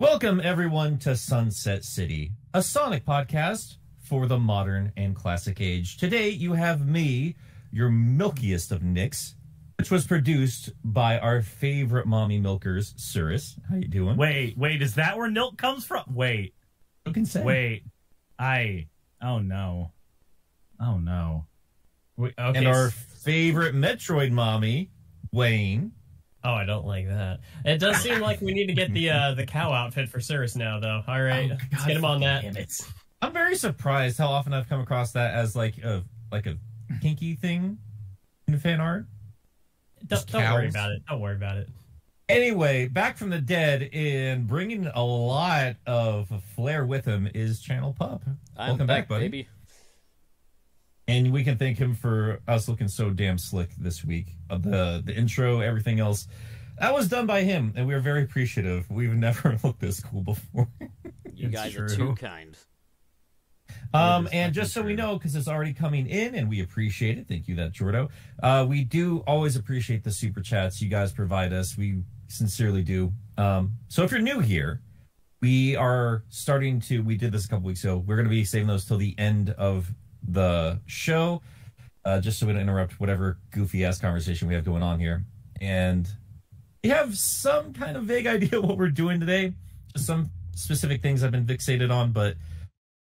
Welcome, everyone, to Sunset City, a Sonic podcast for the modern and classic age. Today, you have me, your milkiest of Nicks, which was produced by our favorite mommy milkers, Cirrus. How you doing? Wait, wait, is that where milk comes from? Wait, you can say. wait. I. Oh no. Oh no. Wait, okay. And our favorite Metroid mommy, Wayne. Oh, I don't like that. It does seem like we need to get the uh, the cow outfit for Cirrus now, though. All right, Oh, let's get him on that. damn it. I'm very surprised how often I've come across that as like a like a kinky thing in fan art. Don't, don't worry about it. Don't worry about it. Anyway, back from the dead and bringing a lot of flair with him is Channel Pup. I'm Welcome back, buddy. baby. And we can thank him for us looking so damn slick this week. Uh, The the intro, everything else. That was done by him, and we are very appreciative. We've never looked this cool before. You It's guys are too kind. Um, is and just so we know, because it's already coming in, and we appreciate it. Thank you, that Jordo. Uh, we do always appreciate the super chats you guys provide us. We sincerely do. Um, so if you're new here, we are starting to. We did this a couple weeks ago. We're going to be saving those till the end of the show, uh, just so we don't interrupt whatever goofy ass conversation we have going on here. And we have some kind of vague idea what we're doing today. Just some specific things I've been fixated on, but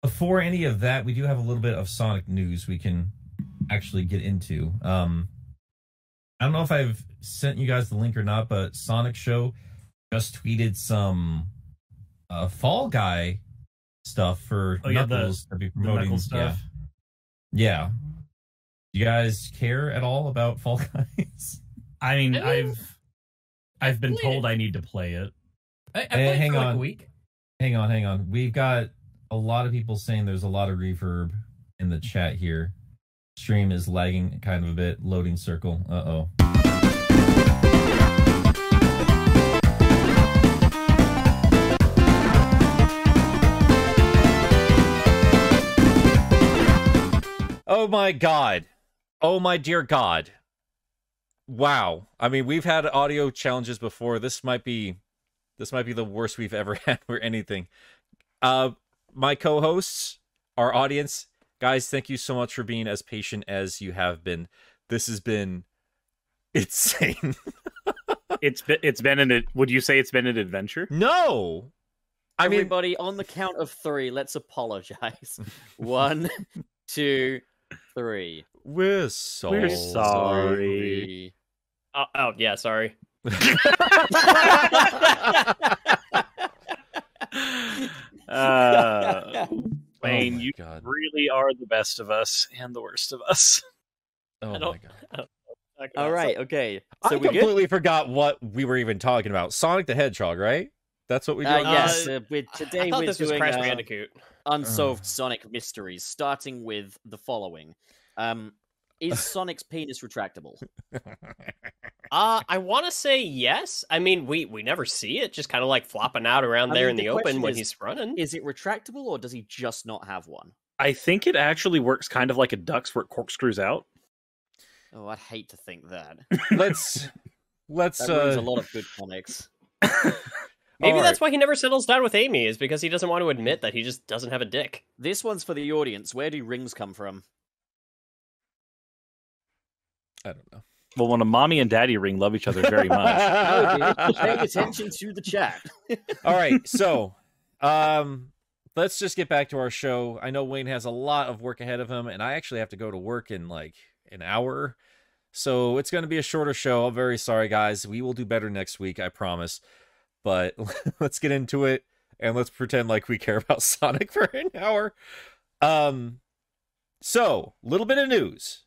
before any of that, we do have a little bit of Sonic news we can actually get into. Um, I don't know if I've sent you guys the link or not, but Sonic Show just tweeted some uh, Fall Guy stuff for Oh, yeah, the- Knuckles to be promoting stuff. Yeah. Yeah. You guys care at all about Fall Guys? I mean, I mean, I've I've been played told I need to play it. I, I played hang for like on. a week. hang on, hang on. We've got a lot of people saying there's a lot of reverb in the chat here. Stream is lagging kind of a bit. Loading circle. Uh oh. Oh my god. Oh my dear god. Wow. I mean, we've had audio challenges before. This might be this might be the worst we've ever had for anything. Uh my co-hosts, our audience, guys, thank you so much for being as patient as you have been. This has been insane. It's been it's been an would you say it's been an adventure? no. I mean, Everybody, on the count of three, let's apologize. One, two, three. we're so We're sorry. Oh, oh yeah, sorry. Uh, Wayne, oh you god. really are the best of us and the worst of us. Oh my god. All right, okay. I So we good? completely forgot what we were even talking about. Sonic the Hedgehog, right? That's what we Uh, did. yes, Uh, uh, with, today I thought we're this was doing Crash uh, Bandicoot. Unsolved Sonic mysteries, starting with the following: um, Is Sonic's penis retractable? Uh, I want to say yes. I mean, we we never see it, just kind of like flopping out around I there mean, in the the, open question when is- he's running. Is it retractable, or does he just not have one? I think it actually works kind of like a duck's where it corkscrews out. Oh, I'd hate to think that. let's let's That uh a lot of good comics. Maybe all that's why he never settles down with Amy, is because he doesn't want to admit that he just doesn't have a dick. This one's for the audience. Where do rings come from? I don't know. Well, when a mommy and daddy ring love each other very much. No, dude, pay attention to the chat. All right, so um let's just get back to our show. I know Wayne has a lot of work ahead of him and I actually have to go to work in like an hour. So it's going to be a shorter show. I'm very sorry guys. We will do better next week, I promise. But let's get into it and let's pretend like we care about Sonic for an hour. Um so, little bit of news.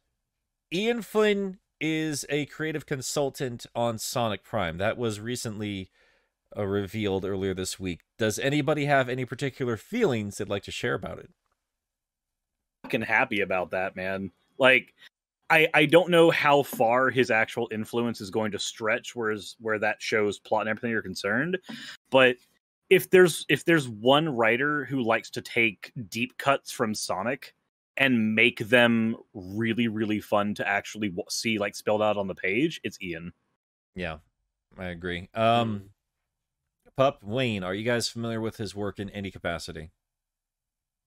Ian Flynn is a creative consultant on Sonic Prime. That was recently uh, revealed earlier this week. Does anybody have any particular feelings they'd like to share about it? fucking happy about that, man. Like I I don't know how far his actual influence is going to stretch whereas where that show's plot and everything are concerned, but if there's if there's one writer who likes to take deep cuts from Sonic and make them really really fun to actually w- see like spelled out on the page, it's Ian. Yeah, I agree. Um, Pup Wayne, are you guys familiar with his work in any capacity?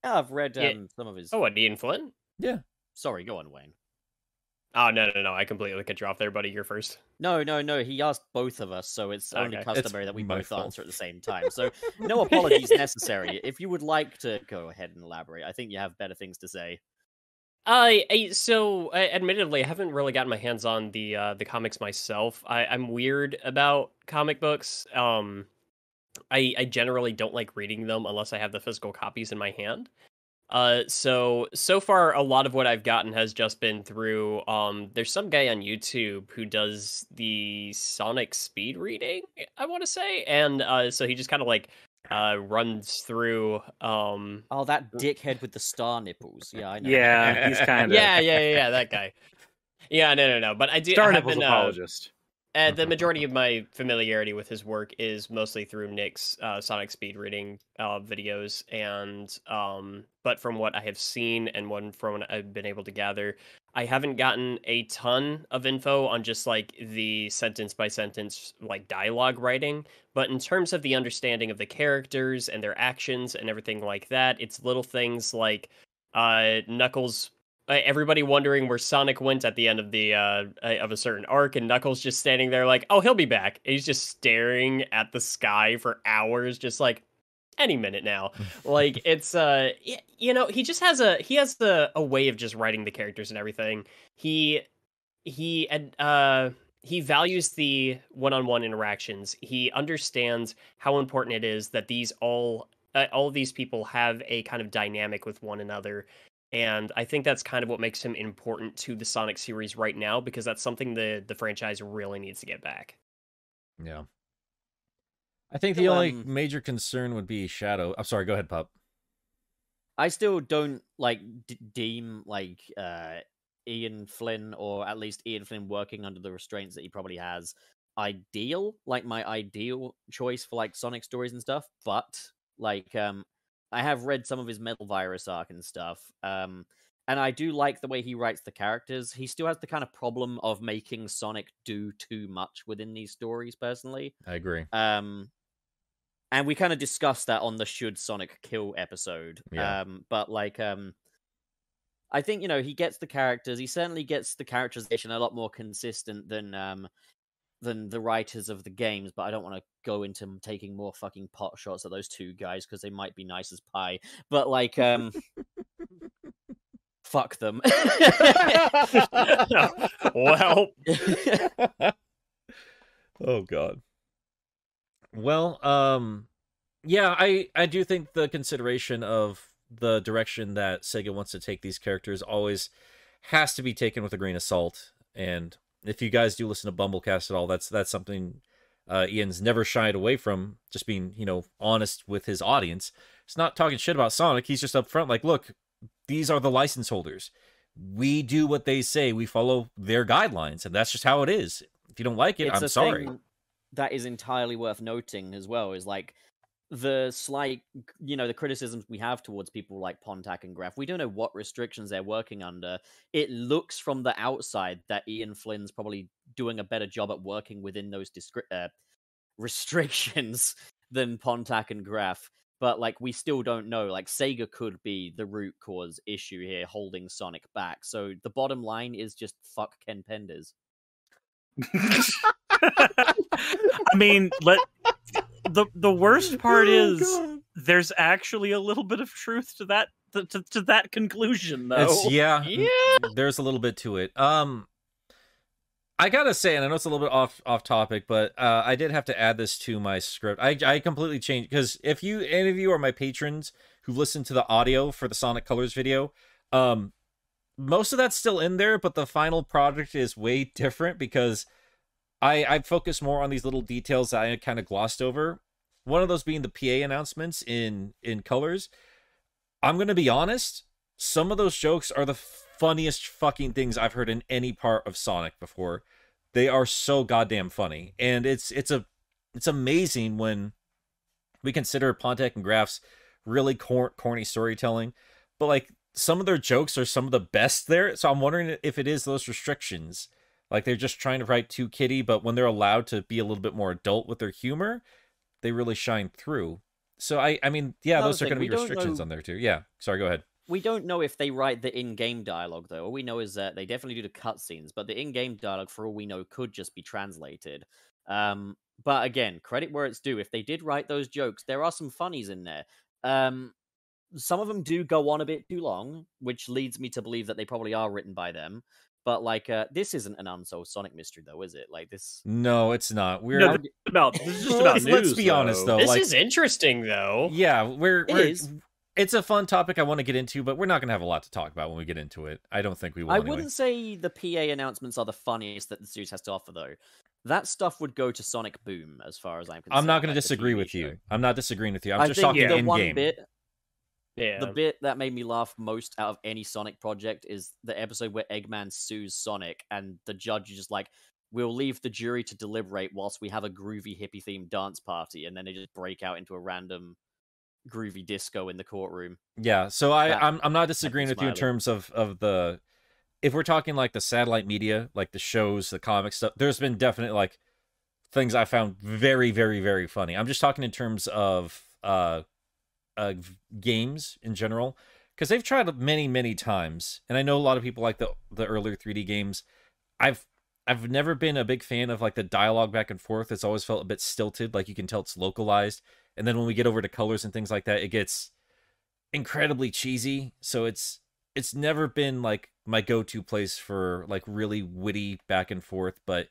Yeah, I've read um, Yeah. some of his. Oh, what, Ian Flynn? Yeah. Sorry, go on, Wayne. Oh, no, no, no. I completely cut you off there, buddy. You're first. No, no, no. He asked both of us, so it's only Okay. It's customary that we both fault. answer at the same time. So no apologies necessary. If you would like to go ahead and elaborate, I think you have better things to say. I, I so uh, admittedly, I haven't really gotten my hands on the uh, the comics myself. I, I'm weird about comic books. Um, I I generally don't like reading them unless I have the physical copies in my hand. Uh, so so far, a lot of what I've gotten has just been through. Um, there's some guy on YouTube who does the Sonic speed reading. I want to say, and uh, so he just kind of like uh runs through um Oh, that dickhead with the star nipples. Yeah, I know. Yeah, he's kind of yeah, yeah, yeah, yeah, that guy. Yeah, no, no, no. But I do Star have Nipples been, uh, apologist. Uh, the majority of my familiarity with his work is mostly through Nick's uh, Sonic speed reading uh, videos, and um, but from what I have seen and one from what I've been able to gather, I haven't gotten a ton of info on just like the sentence by sentence like dialogue writing. But in terms of the understanding of the characters and their actions and everything like that, it's little things like uh, Knuckles everybody wondering where Sonic went at the end of the uh uh, of a certain arc, and Knuckles just standing there like, "Oh, he'll be back." And he's just staring at the sky for hours, just like any minute now. like it's uh, you know, he just has a he has the a way of just writing the characters and everything. He he uh he values the one-on-one interactions. He understands how important it is that these all uh, all these people have a kind of dynamic with one another and I think that's kind of what makes him important to the Sonic series right now because that's something the the franchise really needs to get back. Yeah. I think the Still, only um, major concern would be Shadow. I'm sorry, go ahead, Pup. I still don't like d- deem like uh Ian Flynn or at least Ian Flynn working under the restraints that he probably has ideal, like my ideal choice for like Sonic stories and stuff, but like um I have read some of his Metal Virus arc and stuff. Um and I do like the way he writes the characters. He still has the kind of problem of making Sonic do too much within these stories personally. I agree. Um, and we kind of discussed that on the should Sonic kill episode. Yeah. Um, but like, um, I think you know he gets the characters. He certainly gets the characterization a lot more consistent than um than the writers of the games. But I don't want to go into taking more fucking pot shots at those two guys because they might be nice as pie. But like, um. Fuck them. well, oh god. Well, um yeah, I I do think the consideration of the direction that Sega wants to take these characters always has to be taken with a grain of salt. And if you guys do listen to BumbleKast at all, that's that's something uh, Ian's never shied away from, just being you know honest with his audience. It's not talking shit about Sonic. He's just upfront, like, look, these are the license holders. We do what they say. We follow their guidelines, and that's just how it is. If you don't like it, it's I'm a sorry. thing that is entirely worth noting as well is like the slight you know the criticisms we have towards people like pontac and graff we don't know what restrictions they're working under. It looks from the outside that ian flynn's probably doing a better job at working within those uh, restrictions than pontac and graff but like we still don't know. Like sega could be the root cause issue here holding sonic back. So the bottom line is just fuck ken penders. I mean, let the the worst part Oh, is God. there's actually a little bit of truth to that to, to, to that conclusion though. It's yeah, yeah. there's a little bit to it. Um, I gotta say, and I know it's a little bit off off topic, but uh, I did have to add this to my script. I I completely changed because if you any of you are my patrons who've listened to the audio for the Sonic Colors video, um, most of that's still in there, but the final product is way different because I I focus more on these little details that I kind of glossed over. One of those being the PA announcements in in Colors. I'm gonna be honest. Some of those jokes are the funniest fucking things I've heard in any part of Sonic before. They are so goddamn funny, and it's it's a it's amazing when we consider Pontiac and Graff's really cor- corny storytelling, but like some of their jokes are some of the best there. So I'm wondering if it is those restrictions, like they're just trying to write too kitty, but when they're allowed to be a little bit more adult with their humor, they really shine through. So I I mean, yeah, Another those are going to be restrictions know- on there too. Yeah. Sorry, go ahead. we don't know if they write the in-game dialogue though. All we know is that they definitely do the cutscenes, but the in-game dialogue, for all we know, could just be translated. Um, but again, credit where it's due. If they did write those jokes, there are some funnies in there. Um, some of them do go on a bit too long, which leads me to believe that they probably are written by them. But like, uh, this isn't an unsolved Sonic mystery, though, is it? Like this. No, it's not. We're No, this is about this is just about let's- news. let's be honest, though. This like- is interesting, though. yeah, we're It we're is. it's a fun topic I want to get into, but we're not going to have a lot to talk about when we get into it. I don't think we will. I anyway. wouldn't say the PA announcements are the funniest that the series has to offer, though. That stuff would go to Sonic Boom, as far as I'm concerned. I'm not going like to disagree TV with show. you. I'm not disagreeing with you. I'm I just think talking the in one game. bit, Yeah. the bit that made me laugh most out of any Sonic project is the episode where Eggman sues Sonic, and the judge is just like, "We'll leave the jury to deliberate whilst we have a groovy hippie themed dance party," and then they just break out into a random groovy disco in the courtroom. Yeah, so I That- I'm I'm not disagreeing with you in terms of of the if we're talking like the satellite media, like the shows, the comic stuff. There's been definite like things I found very very very funny. I'm just talking in terms of uh uh games in general because they've tried many many times, and I know a lot of people like the the earlier 3D games. I've I've never been a big fan of like the dialogue back and forth. It's always felt a bit stilted. Like you can tell it's localized, and then when we get over to colors and things like that, it gets incredibly cheesy. So it's it's never been like my go-to place for like really witty back and forth. But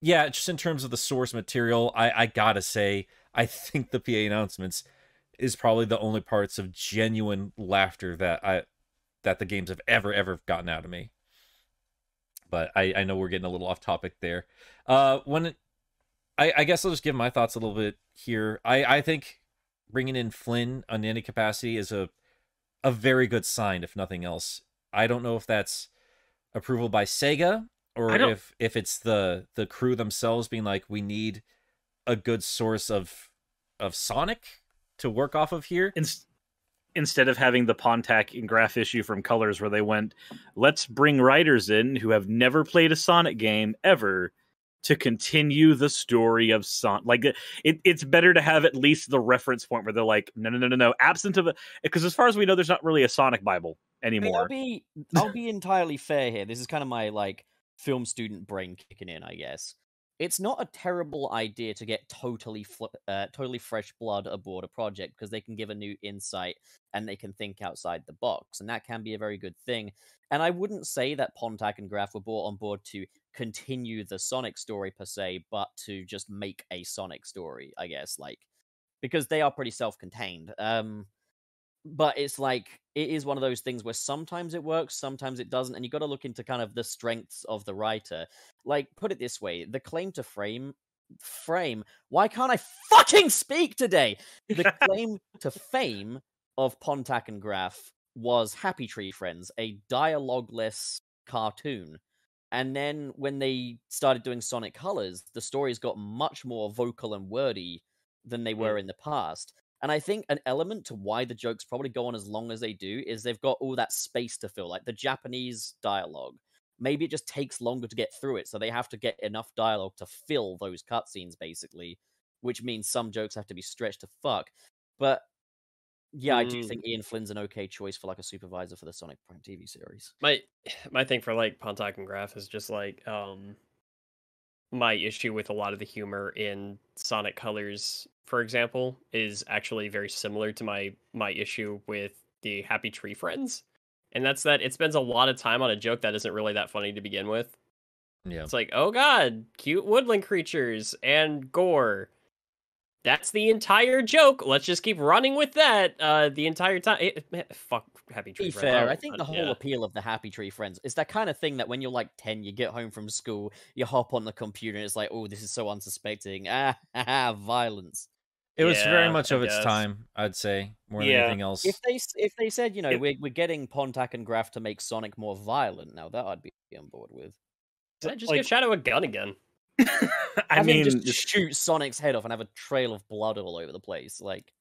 yeah, just in terms of the source material, I I gotta say I think the PA announcements is probably the only parts of genuine laughter that I that the games have ever ever gotten out of me. But I I know we're getting a little off topic there. Uh, when I I guess I'll just give my thoughts a little bit here. I I think bringing in Flynn on any capacity is a a very good sign, if nothing else. I don't know if that's approval by Sega or if if it's the the crew themselves being like, we need a good source of of Sonic to work off of here. Inst- instead of having the Pontac and Graff issue from Colors, where they went, let's bring writers in who have never played a Sonic game ever to continue the story of Sonic. Like it, it's better to have at least the reference point where they're like, no, no, no, no, no. Absent of a, because as far as we know, there's not really a Sonic Bible I mean, anymore. I'll be I'll be entirely fair here. This is kind of my like film student brain kicking in, I guess. It's not a terrible idea to get totally fl- uh, totally fresh blood aboard a project because they can give a new insight and they can think outside the box, and that can be a very good thing. And I wouldn't say that Pontac and Graff were brought on board to continue the Sonic story per se, but to just make a Sonic story, I guess, like because they are pretty self-contained. Um, but it's like it is one of those things where sometimes it works, sometimes it doesn't, and you got to look into kind of the strengths of the writer. Like, put it this way: the claim to frame, frame. Why can't I fucking speak today? The claim to fame of Pontac and Graff was Happy Tree Friends, a dialogueless cartoon. And then when they started doing Sonic Colors, the stories got much more vocal and wordy than they hmm. were in the past. And I think an element to why the jokes probably go on as long as they do is they've got all that space to fill, like the Japanese dialogue. Maybe it just takes longer to get through it, so they have to get enough dialogue to fill those cutscenes, basically, which means some jokes have to be stretched to fuck. But yeah, I do Mm. think Ian Flynn's an okay choice for like a supervisor for the Sonic Prime TV series. my my thing for like Pontac and Graff is just like um my issue with a lot of the humor in Sonic Colors, for example, is actually very similar to my my issue with the Happy Tree Friends. And that's that it spends a lot of time on a joke that isn't really that funny to begin with. Yeah. It's like, oh god, cute woodland creatures and gore. That's the entire joke. Let's just keep running with that uh, the entire time. It, man, fuck Happy To Tree be Friends. fair, Oh, I think the whole yeah. appeal of the Happy Tree Friends is that kind of thing that when you're like 10, you get home from school, you hop on the computer, and it's like, oh, this is so unsuspecting. Ah, ha, ha, violence. It was very much I of its time, I'd say, more than anything else. If they if they said, you know, It- we're, we're getting Pontac and Graff to make Sonic more violent, now that I'd be on board with. Why not just Like- give Shadow a gun again. I mean, just just- shoot Sonic's head off and have a trail of blood all over the place. Like,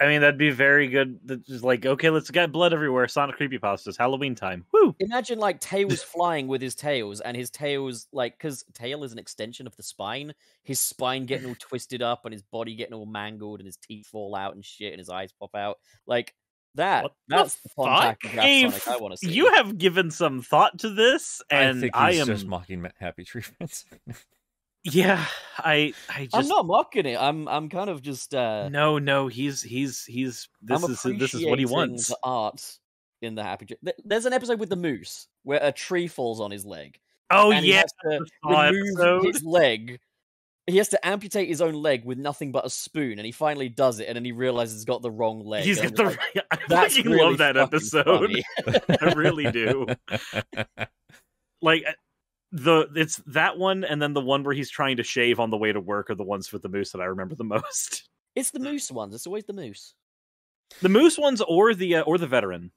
I mean, that'd be very good. That's Just like, okay, let's get blood everywhere. Sonic creepypastas. Halloween time. Woo! Imagine like Tails flying with his tails, and his tails like because tail is an extension of the spine. His spine getting all twisted up, and his body getting all mangled, and his teeth fall out and shit, and his eyes pop out. Like that. What that's the Pontac and fuck? Graff Hey, Sonic I want to see. You have given some thought to this, and I think I, am. just mocking Happy Tree Friends. yeah, I. I just. I'm not mocking it. I'm I'm kind of just uh No, no, he's he's he's. This I'm is this is what he wants. The art in the Happy Tree. There's an episode with the moose where a tree falls on his leg. Oh and he yeah, has to Saw remove episode. his leg. He has to amputate his own leg with nothing but a spoon, and he finally does it, and then he realizes he's got the wrong leg. He's got the. like, I fucking really love that episode. I really do. Like uh, the it's that one, and then the one where he's trying to shave on the way to work are the ones with the moose that I remember the most. It's the moose ones. It's always the moose. The moose ones, or the uh, or the veteran.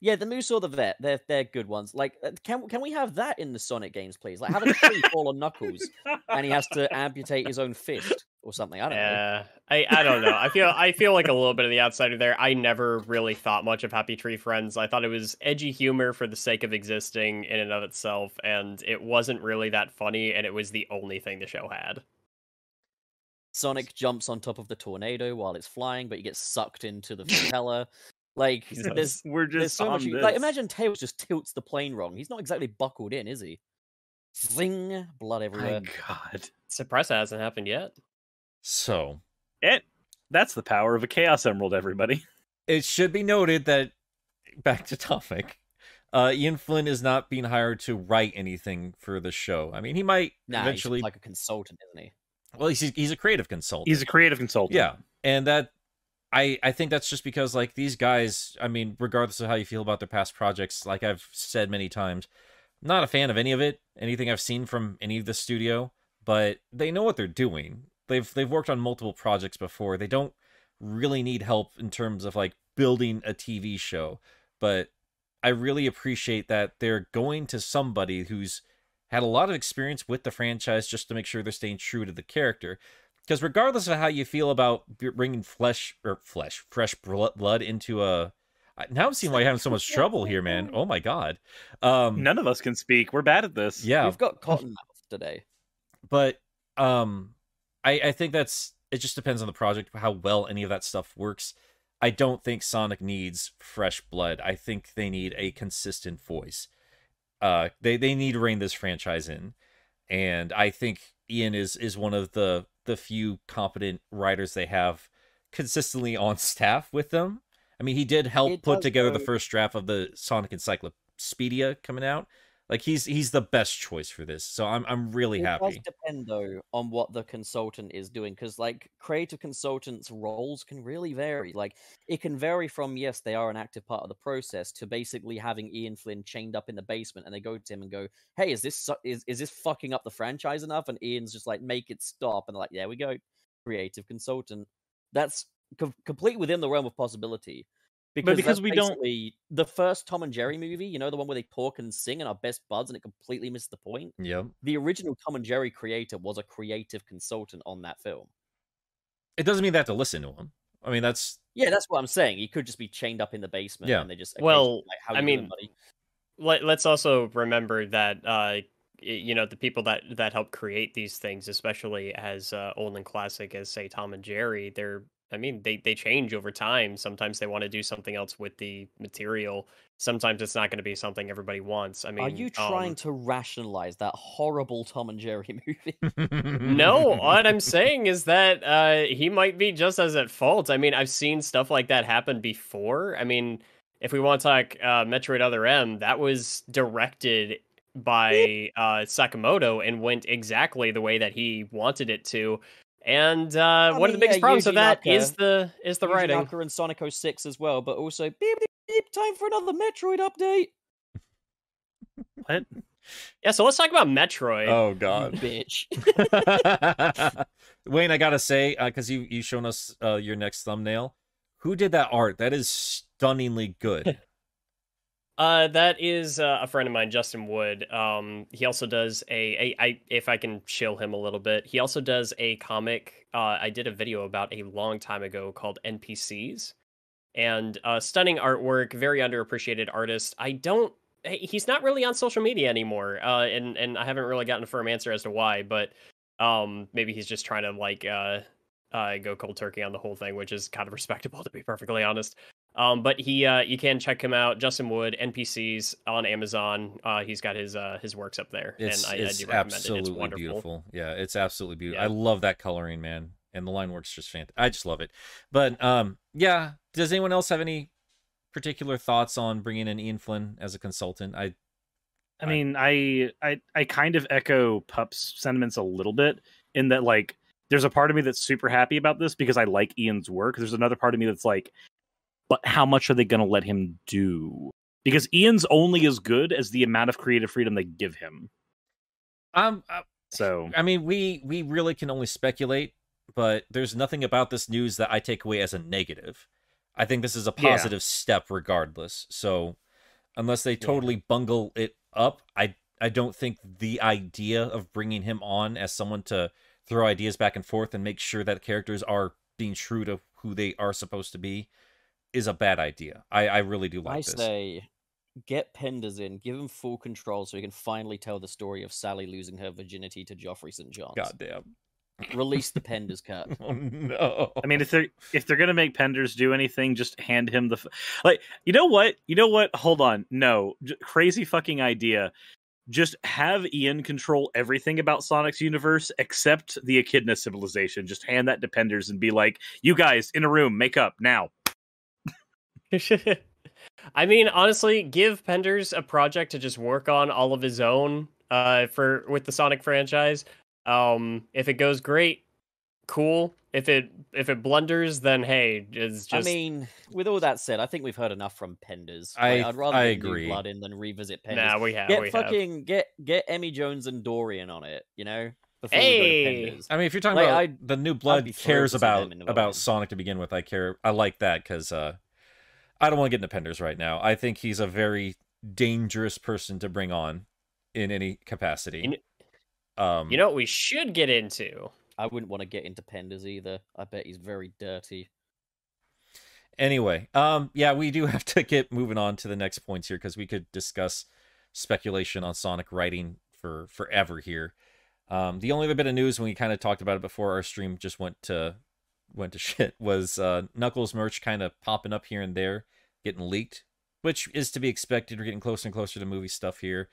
Yeah, the moose or the vet. They're they're good ones. Like, uh, can can we have that in the Sonic games, please? Like, have a tree fall on Knuckles, and he has to amputate his own fist or something. I don't know. Yeah, I, I don't know. I feel I feel like a little bit of the outsider there. I never really thought much of Happy Tree Friends. I thought it was edgy humor for the sake of existing in and of itself, and it wasn't really that funny. And it was the only thing the show had. Sonic jumps on top of the tornado while it's flying, but he gets sucked into the propeller. Like, Jesus. there's We're there's just so much. this. Like, imagine Tails just tilts the plane wrong. He's not exactly buckled in, is he? Zing! Blood everywhere. My everywhere. God, Surprised that hasn't happened yet. so it. That's the power of a Chaos Emerald, everybody. it should be noted that back to topic. Uh, Ian Flynn is not being hired to write anything for the show. I mean, he might Nah, eventually. he's like a consultant, isn't he? well, he's he's a creative consultant. He's a creative consultant. Yeah, and that I I think that's just because like these guys. I mean, regardless of how you feel about their past projects, like I've said many times, not a fan of any of it, anything I've seen from any of the studio. But they know what they're doing. They've they've worked on multiple projects before. They don't really need help in terms of like building a TV show. But I really appreciate that they're going to somebody who's had a lot of experience with the franchise just to make sure they're staying true to the character because regardless of how you feel about bringing flesh or flesh fresh blood into a now i'm seeing why you're having so much trouble here man. Oh my god. Um None of us can speak. We're bad at this. yeah. We've got cotton mouth today. but um i i think that's it just depends on the project how well any of that stuff works. I don't think sonic needs fresh blood. I think they need a consistent voice. Uh they they need to rein this franchise in. And i think ian is is one of the the few competent writers they have consistently on staff with them. I mean he did help It put together the first draft of the sonic encyclopedia coming out like he's he's the best choice for this so i'm i'm really happy. it happy. does depend though on what the consultant is doing because like creative consultants roles can really vary like it can vary from yes they are an active part of the process to basically having ian flynn chained up in the basement and they go to him and go hey is this is, is this fucking up the franchise enough? And ian's just like make it stop and they're like there we go creative consultant. That's com- complete within the realm of possibility because, because we don't- the first Tom and Jerry movie, you know, the one where they talk and sing and are best buds, and it completely missed the point Yeah, the original Tom and Jerry creator was a creative consultant on that film. It doesn't mean they have to listen to him. I mean, that's Yeah, that's what I'm saying. He could just be chained up in the basement Yeah. and they just Well, like, How I mean. Let, let's also remember that uh, you know the people that that help create these things, especially as uh, old and classic as say Tom and Jerry, they're I mean they they change over time. Sometimes they want to do something else with the material. Sometimes it's not going to be something everybody wants. I mean, Are you trying um, to rationalize that horrible Tom and Jerry movie? No, what I'm saying is that uh, he might be just as at fault. I mean, I've seen stuff like that happen before. I mean, if we want to talk uh, Metroid Other M, that was directed by uh, Sakamoto and went exactly the way that he wanted it to. And uh, one of the mean, biggest yeah, problems with Yuji that Naka- is the is the Yuji writing. Naka and Sonic 06 as well, but also beep, beep, beep, time for another Metroid update. What? Yeah, so let's talk about Metroid. oh You god. bitch. Wayne, I gotta say, because you you shown us uh, your next thumbnail. Who did that art? That is stunningly good. Uh, that is uh, a friend of mine, Justin Wood. Um, he also does a, a I if I can chill him a little bit. He also does a comic. Uh, I did a video about a long time ago called NPCs, and uh, stunning artwork, very underappreciated artist. I don't. He's not really on social media anymore, uh, and and I haven't really gotten a firm answer as to why. But um, maybe he's just trying to like uh, go cold turkey on the whole thing, which is kind of respectable to be perfectly honest. Um, but he, uh, you can check him out, Justin Wood, NPCs on Amazon. Uh, he's got his uh, his works up there, It's, and I, I do recommend absolutely it. It's wonderful. beautiful. Yeah, it's absolutely beautiful. Yeah. I love that coloring, man. And the line work's just fantastic. I just love it. But um, yeah. Does anyone else have any particular thoughts on bringing in Ian Flynn as a consultant? I I I- mean, I I I kind of echo Pup's sentiments a little bit in that like there's a part of me that's super happy about this because I like Ian's work. There's another part of me that's like, but how much are they going to let him do? Because Ian's only as good as the amount of creative freedom they give him. um, I, So I mean, we we really can only speculate, but there's nothing about this news that I take away as a negative. I think this is a Yeah. positive step regardless. So unless they totally bungle it up, I I don't think the idea of bringing him on as someone to throw ideas back and forth and make sure that characters are being true to who they are supposed to be is a bad idea. I I really do like I this. say, get Penders in, give him full control, so he can finally tell the story of Sally losing her virginity to Geoffrey St. John's. Goddamn. Release the Penders cut. Oh no. I mean, if they're if they're gonna make Penders do anything, just hand him the f- like. You know what? You know what? Hold on. No, J- crazy fucking idea. Just have Ian control everything about Sonic's universe except the Echidna civilization. Just hand that to Penders and be like, "You guys in a room, make up now." I mean, honestly, give Penders a project to just work on all of his own uh, for with the Sonic franchise. Um, if it goes great, cool. If it if it blunders, then hey, it's just I mean, with all that said, I think we've heard enough from Penders. I- Like, I'd rather I get new agree. blood in than revisit Penders. nah, we have get we have. fucking get get Emmy Jones and Dorian on it. You know, before Hey! Penders. I mean, if you're talking Like, about I'd- the new blood cares to see them about about. Sonic to begin with, I care. I like that because uh, I don't want to get into Penders right now. I think he's a very dangerous person to bring on in any capacity. You kn- um, You know what we should get into? I wouldn't want to get into Penders either. I bet he's very dirty. Anyway, um, yeah, we do have to get moving on to the next points here because we could discuss speculation on Sonic writing for forever here. Um, the only other bit of news when we kind of talked about it before our stream just went to went to shit was uh, Knuckles merch kind of popping up here and there, getting leaked, which is to be expected. We're getting closer and closer to movie stuff here.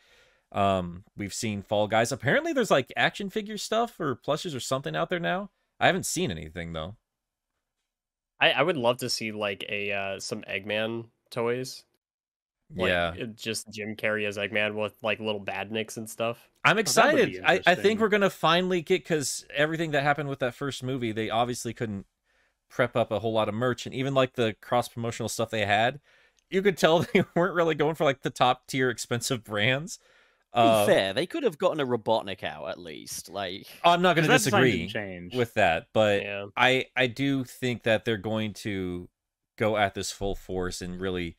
Um, we've seen Fall Guys. Apparently, there's like action figure stuff or plushes or something out there now. I haven't seen anything though. I, I would love to see like a uh, some Eggman toys. Like, yeah, uh, just Jim Carrey as Eggman with like little badniks and stuff. I'm excited. be I, I think we're gonna finally get because everything that happened with that first movie, they obviously couldn't prep up a whole lot of merch, and even like the cross promotional stuff they had, you could tell they weren't really going for like the top tier expensive brands. Uh, be fair, they could have gotten a Robotnik out at least. Like, I'm not going to disagree with that, but yeah. I I do think that they're going to go at this full force and really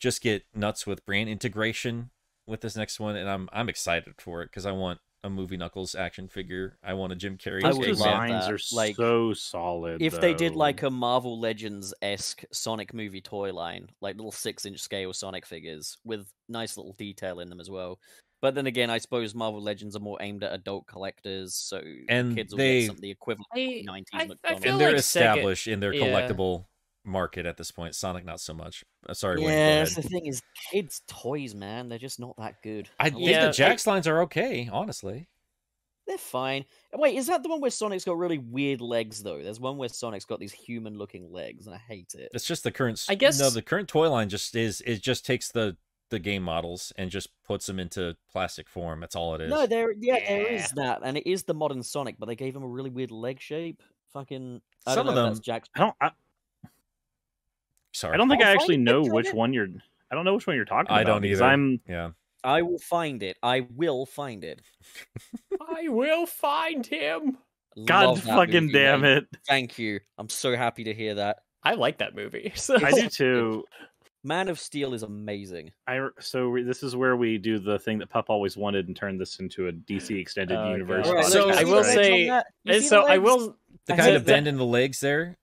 just get nuts with brand integration with this next one, and I'm I'm excited for it because I want a movie Knuckles action figure. I want a Jim Carrey. I Those would designs are Like, so solid. if they did like a Marvel Legends esque Sonic movie toy line, like little six inch scale Sonic figures with nice little detail in them as well. But then again, I suppose Marvel Legends are more aimed at adult collectors, so And kids will they- get something the equivalent. I, 90s I, I McDonald's. feel and they're like Sega- established in their yeah. collectible market at this point. Sonic, not so much. Uh, sorry, Yeah, that's the thing is, kids' toys, man, they're just not that good. I think Yeah, the I- Jakks lines are okay, honestly. They're fine. Wait, is that the one where Sonic's got really weird legs though? There's one where Sonic's got these human-looking legs, and I hate it. It's just the current. I guess- no, the current toy line just is. It just takes the the game models and just puts them into plastic form. That's all it is. No, there, yeah, there Yeah. is that, and it is the modern Sonic, but they gave him a really weird leg shape. Fucking, I Some don't of know if them- that's Jack's. I don't. I, Sorry, I don't think I'll I actually know which it. one you're. I don't know which one you're talking I about. I don't either. I'm. Yeah, I will find it. I will find it. I will find him. God Love fucking movie, damn mate. it! Thank you. I'm so happy to hear that. I like that movie. So I do too. Man of Steel is amazing. I so we, this is where we do the thing that Pup always wanted and turn this into a DC extended Oh, universe. God. Alright, So, I will see eh, the legs say- on that? You And so I will. The kind of bend in the legs there.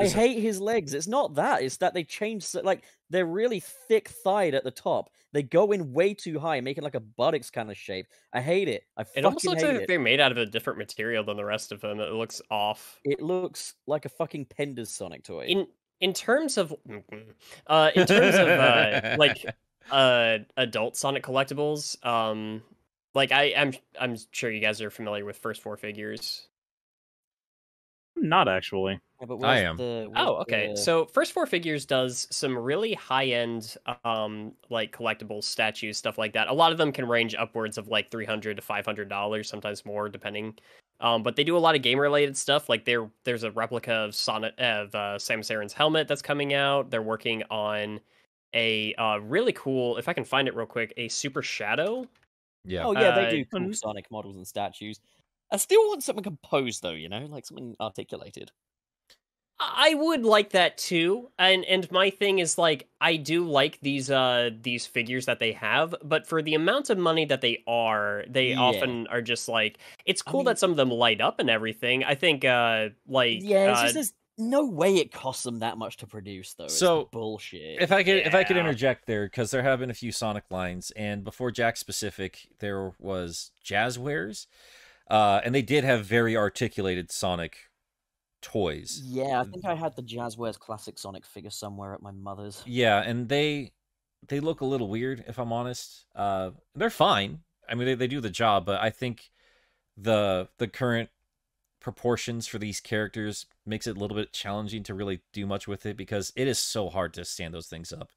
I Is it- hate his legs. It's not that. It's that they change. so- Like they're really thick thighed at the top. They go in way too high, making like a buttocks kind of shape. I hate it. I It almost looks like it. they're made out of a different material than the rest of them. It looks off. It looks like a fucking Pender's Sonic toy. In in terms of, uh, in terms of uh, like uh adult Sonic collectibles, um, like I I'm I'm sure you guys are familiar with first four figures. Not actually. Yeah, but I am. the- Oh, okay. the- So First Four Figures does some really high end, um, like collectibles, statues, stuff like that. A lot of them can range upwards of like three hundred to five hundred dollars, sometimes more, depending. Um, but they do a lot of game related stuff. Like there, there's a replica of Sonic of uh, Samus Aran's helmet that's coming out. They're working on a uh, really cool, if I can find it real quick, a Super Shadow. Yeah. Oh yeah, Uh, they do cool mm. Sonic models and statues. I still want something composed though, you know, like something articulated. I would like that too. And and my thing is like I do like these uh these figures that they have, but for the amount of money that they are, they Yeah. often are just like it's I cool mean- that some of them light up and everything. I think uh like Yeah, it's uh, just there's no way it costs them that much to produce though. It's So, bullshit. If I could, if I could interject there, because there have been a few Sonic lines, and before Jakks Pacific, there was Jazzwares, uh, and they did have very articulated Sonic toys. Yeah, I think I had the Jazzwares classic Sonic figure somewhere at my mother's. Yeah, and they they look a little weird, if I'm honest. Uh, they're fine. I mean, they, they do the job, but I think the the current proportions for these characters makes it a little bit challenging to really do much with it because it is so hard to stand those things up.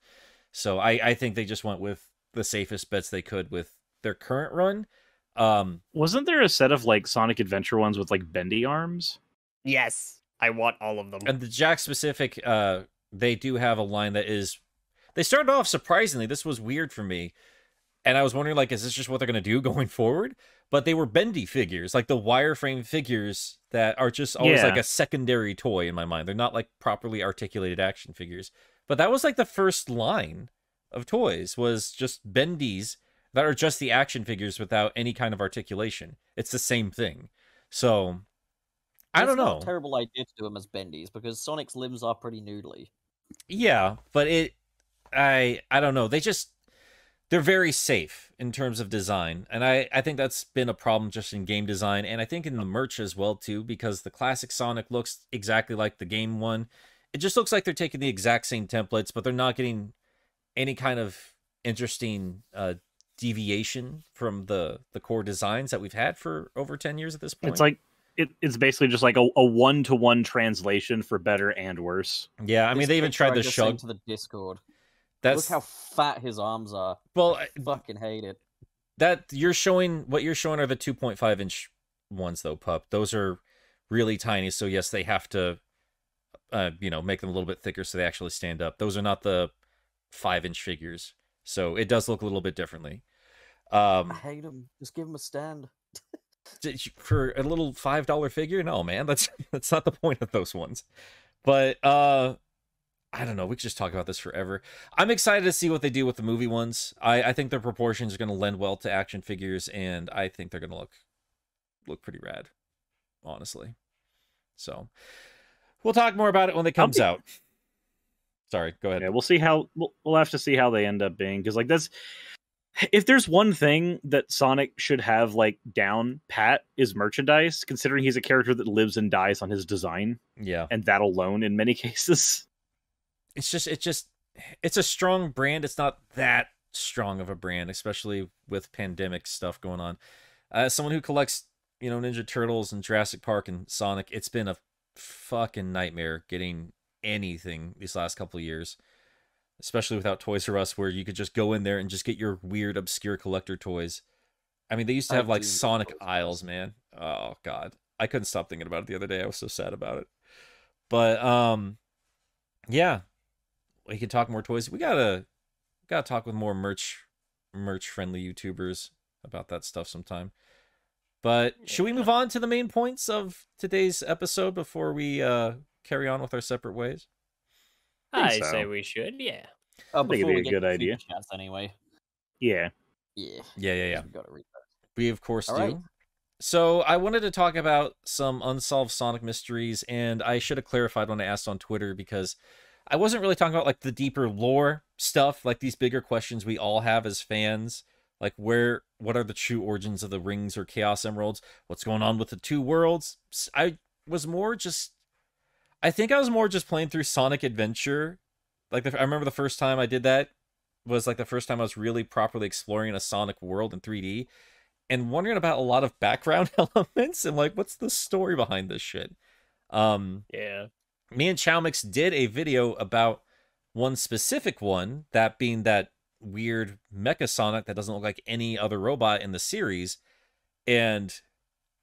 So I I think they just went with the safest bets they could with their current run. Um, Wasn't there a set of like Sonic Adventure ones with like bendy arms? yes, I want all of them. and the Jakks Pacific, uh, they do have a line that is. They started off surprisingly. This was weird for me, and I was wondering, like, is this just what they're gonna do going forward? But they were bendy figures, like the wireframe figures that are just always Yeah. like a secondary toy in my mind. They're not like properly articulated action figures. But that was like the first line of toys was just bendies that are just the action figures without any kind of articulation. It's the same thing. So I It's don't know. a terrible idea to do them as bendies because Sonic's limbs are pretty noodly. Yeah, but it I I don't know. They just they're very safe in terms of design. And I I think that's been a problem just in game design and I think in the merch as well too because the classic Sonic looks exactly like the game one. It just looks like they're taking the exact same templates but they're not getting any kind of interesting uh deviation from the the core designs that we've had for over 10 years at this point. It's like it, it's basically just like a, a one-to-one translation for better and worse. yeah, I mean This they even tried the just shug. to the Discord. That's Look how fat his arms are. well I fucking hate it. that you're showing what you're showing are the 2.5 inch ones though pup those are really tiny so yes they have to uh you know make them a little bit thicker so they actually stand up those are not the five inch figures so it does look a little bit differently I um hate him. Just give him a stand. for a little five dollar figure no man that's that's not the point of those ones but uh I don't know. We could just talk about this forever. I'm excited to see what they do with the movie ones. I, I think their proportions are going to lend well to action figures, and I think they're going to look look pretty rad, honestly. So we'll talk more about it when it comes be- out. Sorry, go ahead. Yeah, we'll see how we'll, we'll have to see how they end up being because like that's if there's one thing that Sonic should have like down pat is merchandise, considering he's a character that lives and dies on his design, Yeah, and that alone in many cases. it's just it's just it's a strong brand. It's not that strong of a brand, especially with pandemic stuff going on. As someone who collects, you know, Ninja Turtles and Jurassic Park and Sonic, it's been a fucking nightmare getting anything these last couple of years. Especially without Toys R Us, where you could just go in there and just get your weird, obscure collector toys. I mean, they used to I have like Sonic Toys R Us. aisles, man. Oh god, I couldn't stop thinking about it the other day. I was so sad about it. But um, yeah, we can talk more toys. We gotta gotta talk with more merch merch friendly YouTubers about that stuff sometime. But should we move on to the main points of today's episode before we uh carry on with our separate ways? think I so. say we should, yeah. Uh, think it'd be a good idea. Super Chats anyway. Yeah. Yeah. Yeah, yeah, yeah. we gotta read that. We of course All do. right. So I wanted to talk about some unsolved Sonic mysteries, and I should have clarified when I asked on Twitter because I wasn't really talking about like the deeper lore stuff, like these bigger questions we all have as fans, like where what are the true origins of the rings or Chaos Emeralds? What's going on with the two worlds? I was more just I think I was more just playing through Sonic Adventure. Like the, I remember the first time I did that was like the first time I was really properly exploring a Sonic world in 3D and wondering about a lot of background elements and like what's the story behind this shit. Um Yeah. me and Chowmix did a video about one specific one, that being that weird Mecha Sonic that doesn't look like any other robot in the series. And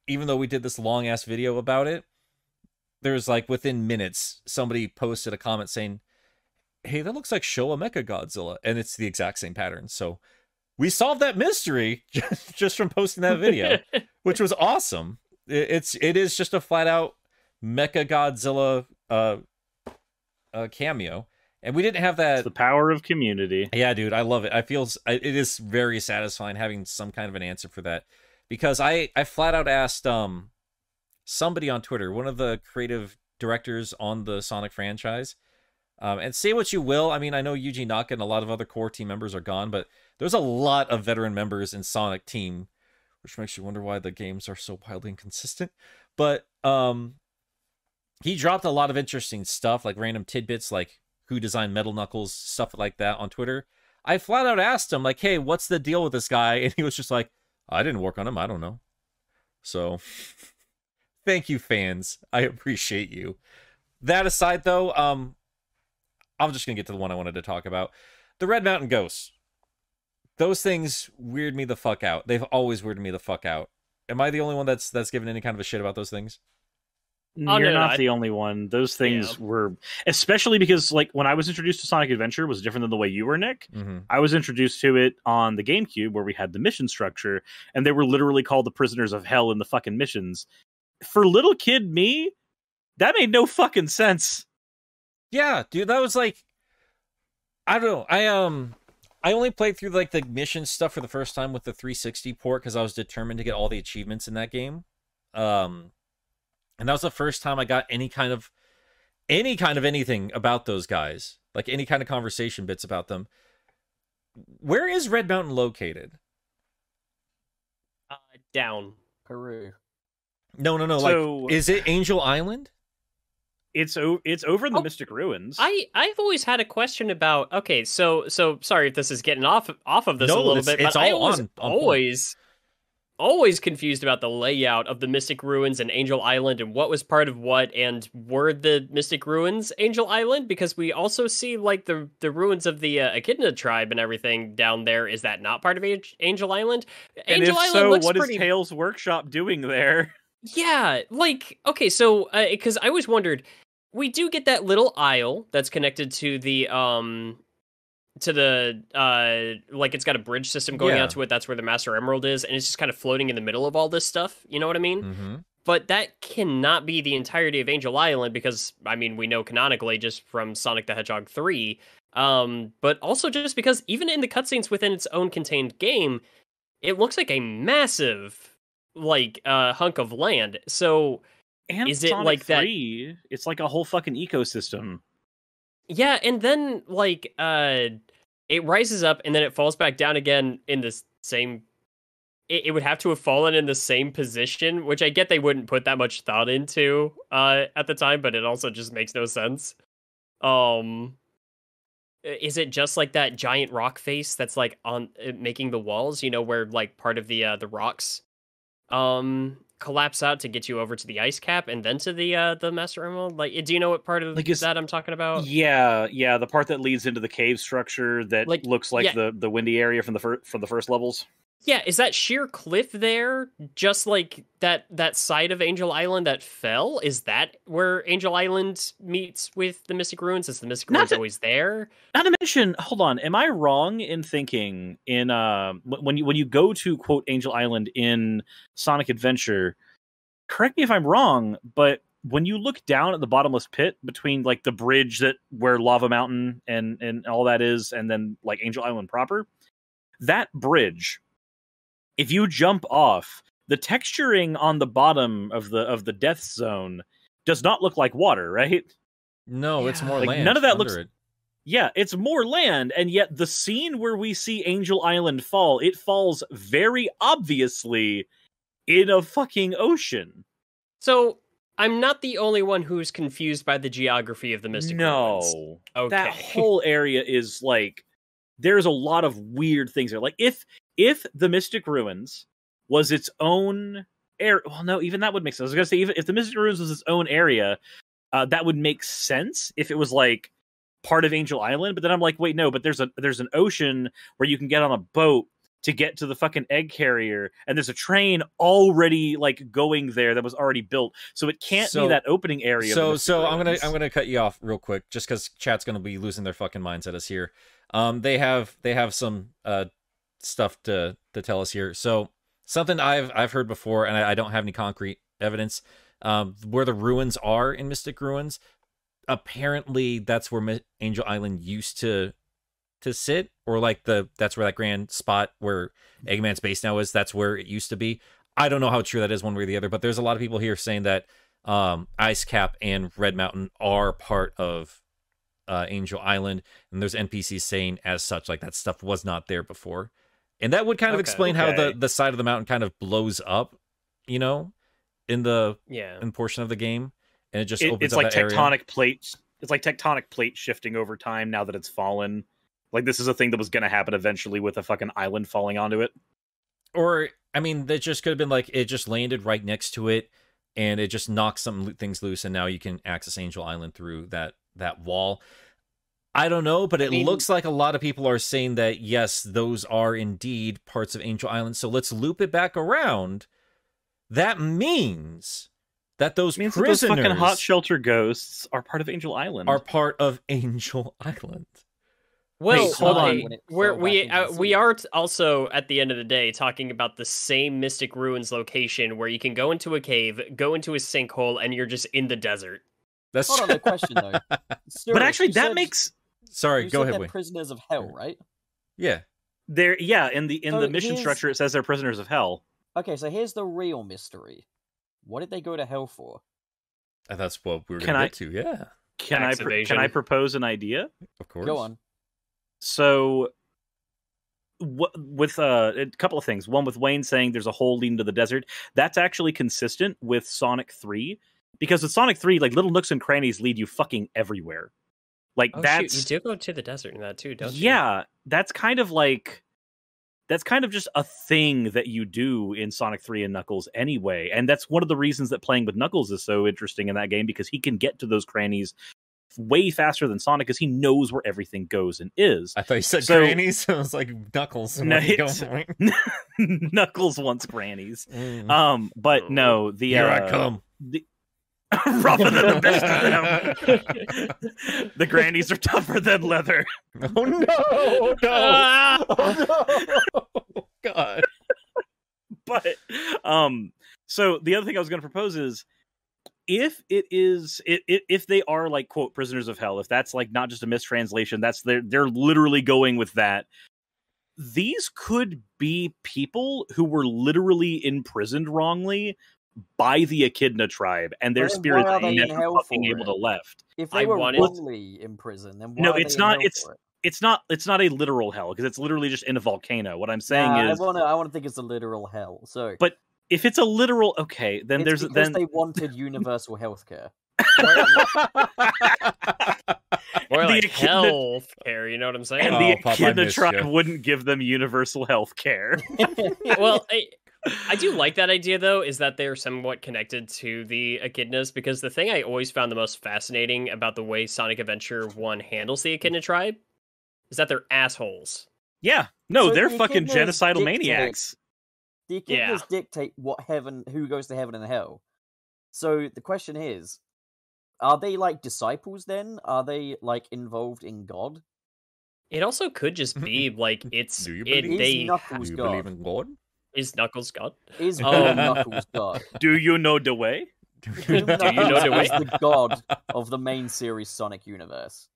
even though we did this long ass video about it, there's like within minutes somebody posted a comment saying, "Hey, that looks like Showa Mecha Godzilla," and it's the exact same pattern. So we solved that mystery just, just from posting that video which was awesome. It- It's it is just a flat out Mecha Godzilla uh, uh cameo, and we didn't have It's that. the power of community. Yeah, dude, I love it. I feel it is very satisfying having some kind of an answer for that because I I flat out asked um somebody on Twitter, one of the creative directors on the Sonic franchise. Um, and say what you will, I mean, I know Yuji Naka and a lot of other core team members are gone, but there's a lot of veteran members in Sonic Team, which makes you wonder why the games are so wildly inconsistent. But um, he dropped a lot of interesting stuff, like random tidbits, like who designed Metal Knuckles, stuff like that on Twitter. I flat out asked him, like, "Hey, what's the deal with this guy?" And he was just like, "I didn't work on him. I don't know." So, thank you, fans. I appreciate you. That aside, though, um, I'm just gonna get to the one I wanted to talk about: the Red Mountain Ghosts. Those things weird me the fuck out. They've always weirded me the fuck out. Am I the only one that's that's given any kind of a shit about those things? Oh, You're no, no, not I- the only one. Those things Yeah. were, especially because like when I was introduced to Sonic Adventure was different than the way you were, Nick. Mm-hmm. I was introduced to it on the GameCube where we had the mission structure, and they were literally called the prisoners of hell in the fucking missions. For little kid me, that made no fucking sense. Yeah, dude, that was like I don't know. I um I only played through like the mission stuff for the first time with the 360 port because I was determined to get all the achievements in that game. Um and that was the first time I got any kind of any kind of anything about those guys. Like any kind of conversation bits about them. Where is Red Mountain located? Uh, down. Peru. No, no, no. So- like is it Angel Island? It's o- it's over in the Oh, Mystic Ruins. I I've always had a question about. Okay, so so sorry if this is getting off off of this No, a little it's- bit, it's but I all was on- on point. always always confused about the layout of the Mystic Ruins and Angel Island and what was part of what and were the Mystic Ruins Angel Island because we also see like the the ruins of the uh, Echidna tribe and everything down there. Is that not part of Angel Island? and Angel if Island so, looks what is pretty Tails Workshop doing there? yeah, like okay, so because I always wondered, we do get that little aisle that's connected to the um to the uh like it's got a bridge system going Yeah. out to it. That's where the Master Emerald is, and it's just kind of floating in the middle of all this stuff. You know what I mean? Mm-hmm. But that cannot be the entirety of Angel Island because I mean we know canonically just from Sonic the Hedgehog three. Um, but also just because even in the cutscenes within its own contained game, it looks like a massive like uh hunk of land. So And Is it Sonic like that- It's like a whole fucking ecosystem. yeah, and then like uh it rises up and then it falls back down again in the same it, it would have to have fallen in the same position, which I get they wouldn't put that much thought into uh at the time, but it also just makes no sense. Um is it just like that giant rock face that's like on uh, making the walls, you know, where like part of the uh the rocks um collapse out to get you over to the ice cap and then to the uh the master emerald like do you know what part of Like, is- that i'm talking about Yeah, yeah, the part that leads into the cave structure that Like, looks like yeah. the the windy area from the fir- from the first levels. Yeah, is that sheer cliff there just like that that side of Angel Island that fell? Is that where Angel Island meets with the Mystic Ruins? Is the Mystic Ruins that- always there? Not to mention, hold on, am I wrong in thinking in uh when you when you go to quote Angel Island in Sonic Adventure? Correct me if I'm wrong, but when you look down at the bottomless pit between like the bridge that where Lava Mountain and and all that is, and then like Angel Island proper, that bridge, if you jump off, the texturing on the bottom of the of the death zone does not look like water, right? No, it's more Like, land. none of that looks- it. Yeah, it's more land, and yet the scene where we see Angel Island fall, it falls very obviously in a fucking ocean. So I'm not the only one who's confused by the geography of the Mystic Ruins. no, Okay. that whole area is like there's a lot of weird things there. Like if if the Mystic Ruins was its own area, well, no, even that would make sense. I was gonna say even if the Mystic Ruins was its own area, uh, that would make sense if it was like part of Angel Island. But then I'm like, wait, no, but there's a there's an ocean where you can get on a boat to get to the fucking egg carrier, and there's a train already like going there that was already built, so it can't So- be that opening area. So so I'm gonna I'm gonna cut you off real quick just because chat's gonna be losing their fucking minds at us here. Um, they have they have some uh stuff to to tell us here. So something I've I've heard before, and I, I don't have any concrete evidence. Um, where the ruins are in Mystic Ruins, apparently that's where Mi- Angel Island used to to sit, or like the that's where that grand spot where Eggman's base now is. That's where it used to be. I don't know how true that is one way or the other, but there's a lot of people here saying that um, Ice Cap and Red Mountain are part of uh, Angel Island, and there's NPCs saying as such, like that stuff was not there before, and that would kind of Okay. explain how the the side of the mountain kind of blows up, you know, in the yeah. in portion of the game, and it just It- opens it's up like that area. tectonic plates. It's like tectonic plate shifting over time now that it's fallen. Like this is a thing that was going to happen eventually with a fucking island falling onto it. or I mean, that just could have been like it just landed right next to it, and it just knocks some things loose, and now you can access Angel Island through that that wall. I don't know, but it mean- looks like a lot of people are saying that yes, those are indeed parts of Angel Island. So let's loop it back around. That means that those Means that those prisoners fucking hot shelter ghosts are part of Angel Island. are part of Angel Island. Well, Wait, hold on. We're, we uh, we are t- also at the end of the day talking about the same Mystic Ruins location where you can go into a cave, go into a sinkhole, and you're just in the desert. That's Hold on, a question though. but actually, that said- makes sorry. you Go said ahead, they're prisoners of hell, right? Yeah, there. Yeah, in the in So the mission here's- structure, it says they're prisoners of hell. Okay, so here's the real mystery. What did they go to hell for? And that's what we are Can gonna I- get to. Yeah, Can I pr- can. I propose an idea? of course. Go on. So, what, with uh, a couple of things. One with Wayne saying there's a hole leading to the desert. That's actually consistent with Sonic Three, because with Sonic Three, like little nooks and crannies lead you fucking everywhere. Like Oh, that's shoot, you do go to the desert in that too, don't you? yeah, that's kind of like that's kind of just a thing that you do in Sonic 3 and Knuckles anyway. And that's one of the reasons that playing with Knuckles is so interesting in that game because he can get to those crannies way faster than Sonic because he knows where everything goes and is. I thought you said So- grannies. I was like Knuckles. No, Where you it's- going? Knuckles wants grannies. Mm. Um, but no, the Here uh, I come. The, rougher than the best of them. the grannies are tougher than leather. Oh no! No! Ah! Oh no! God. but um so the other thing i was going to propose is if it is i i if they are like quote prisoners of hell if that's like not just a mistranslation that's they're they're literally going with that these could be people who were literally imprisoned wrongly by the echidna tribe and their But then spirits why are they in never fucking able it? to left If they I were wanted- wrongly in prison, then why No, it's not- it's- it? it's not it's not a literal hell because it's literally just in a volcano what i'm saying Nah, is I want to. I want to think it's a literal hell. So, But if it's a literal okay then it's there's because then they wanted universal healthcare. Or The like echidna- health care, you know what I'm saying? and Oh, the Pop, echidna missed tribe ya. wouldn't give them universal health care. well, I, I do like that idea though, is that they're somewhat connected to the echidnas because the thing I always found the most fascinating about the way Sonic Adventure 1 handles the echidna tribe is that they're assholes. yeah, no, So they're the fucking genocidal dictate- maniacs. The Yeah. echidnas dictate what heaven, who goes to heaven and hell. So the question is, are they like disciples? Then are they like involved in God? It also could just be like it's Do you it, they Do you believe in God? Is Knuckles God. Is. Um, Bone Knuckles God? Do you know the way? Doom you know Knuckles the way? is the god of the main series Sonic universe.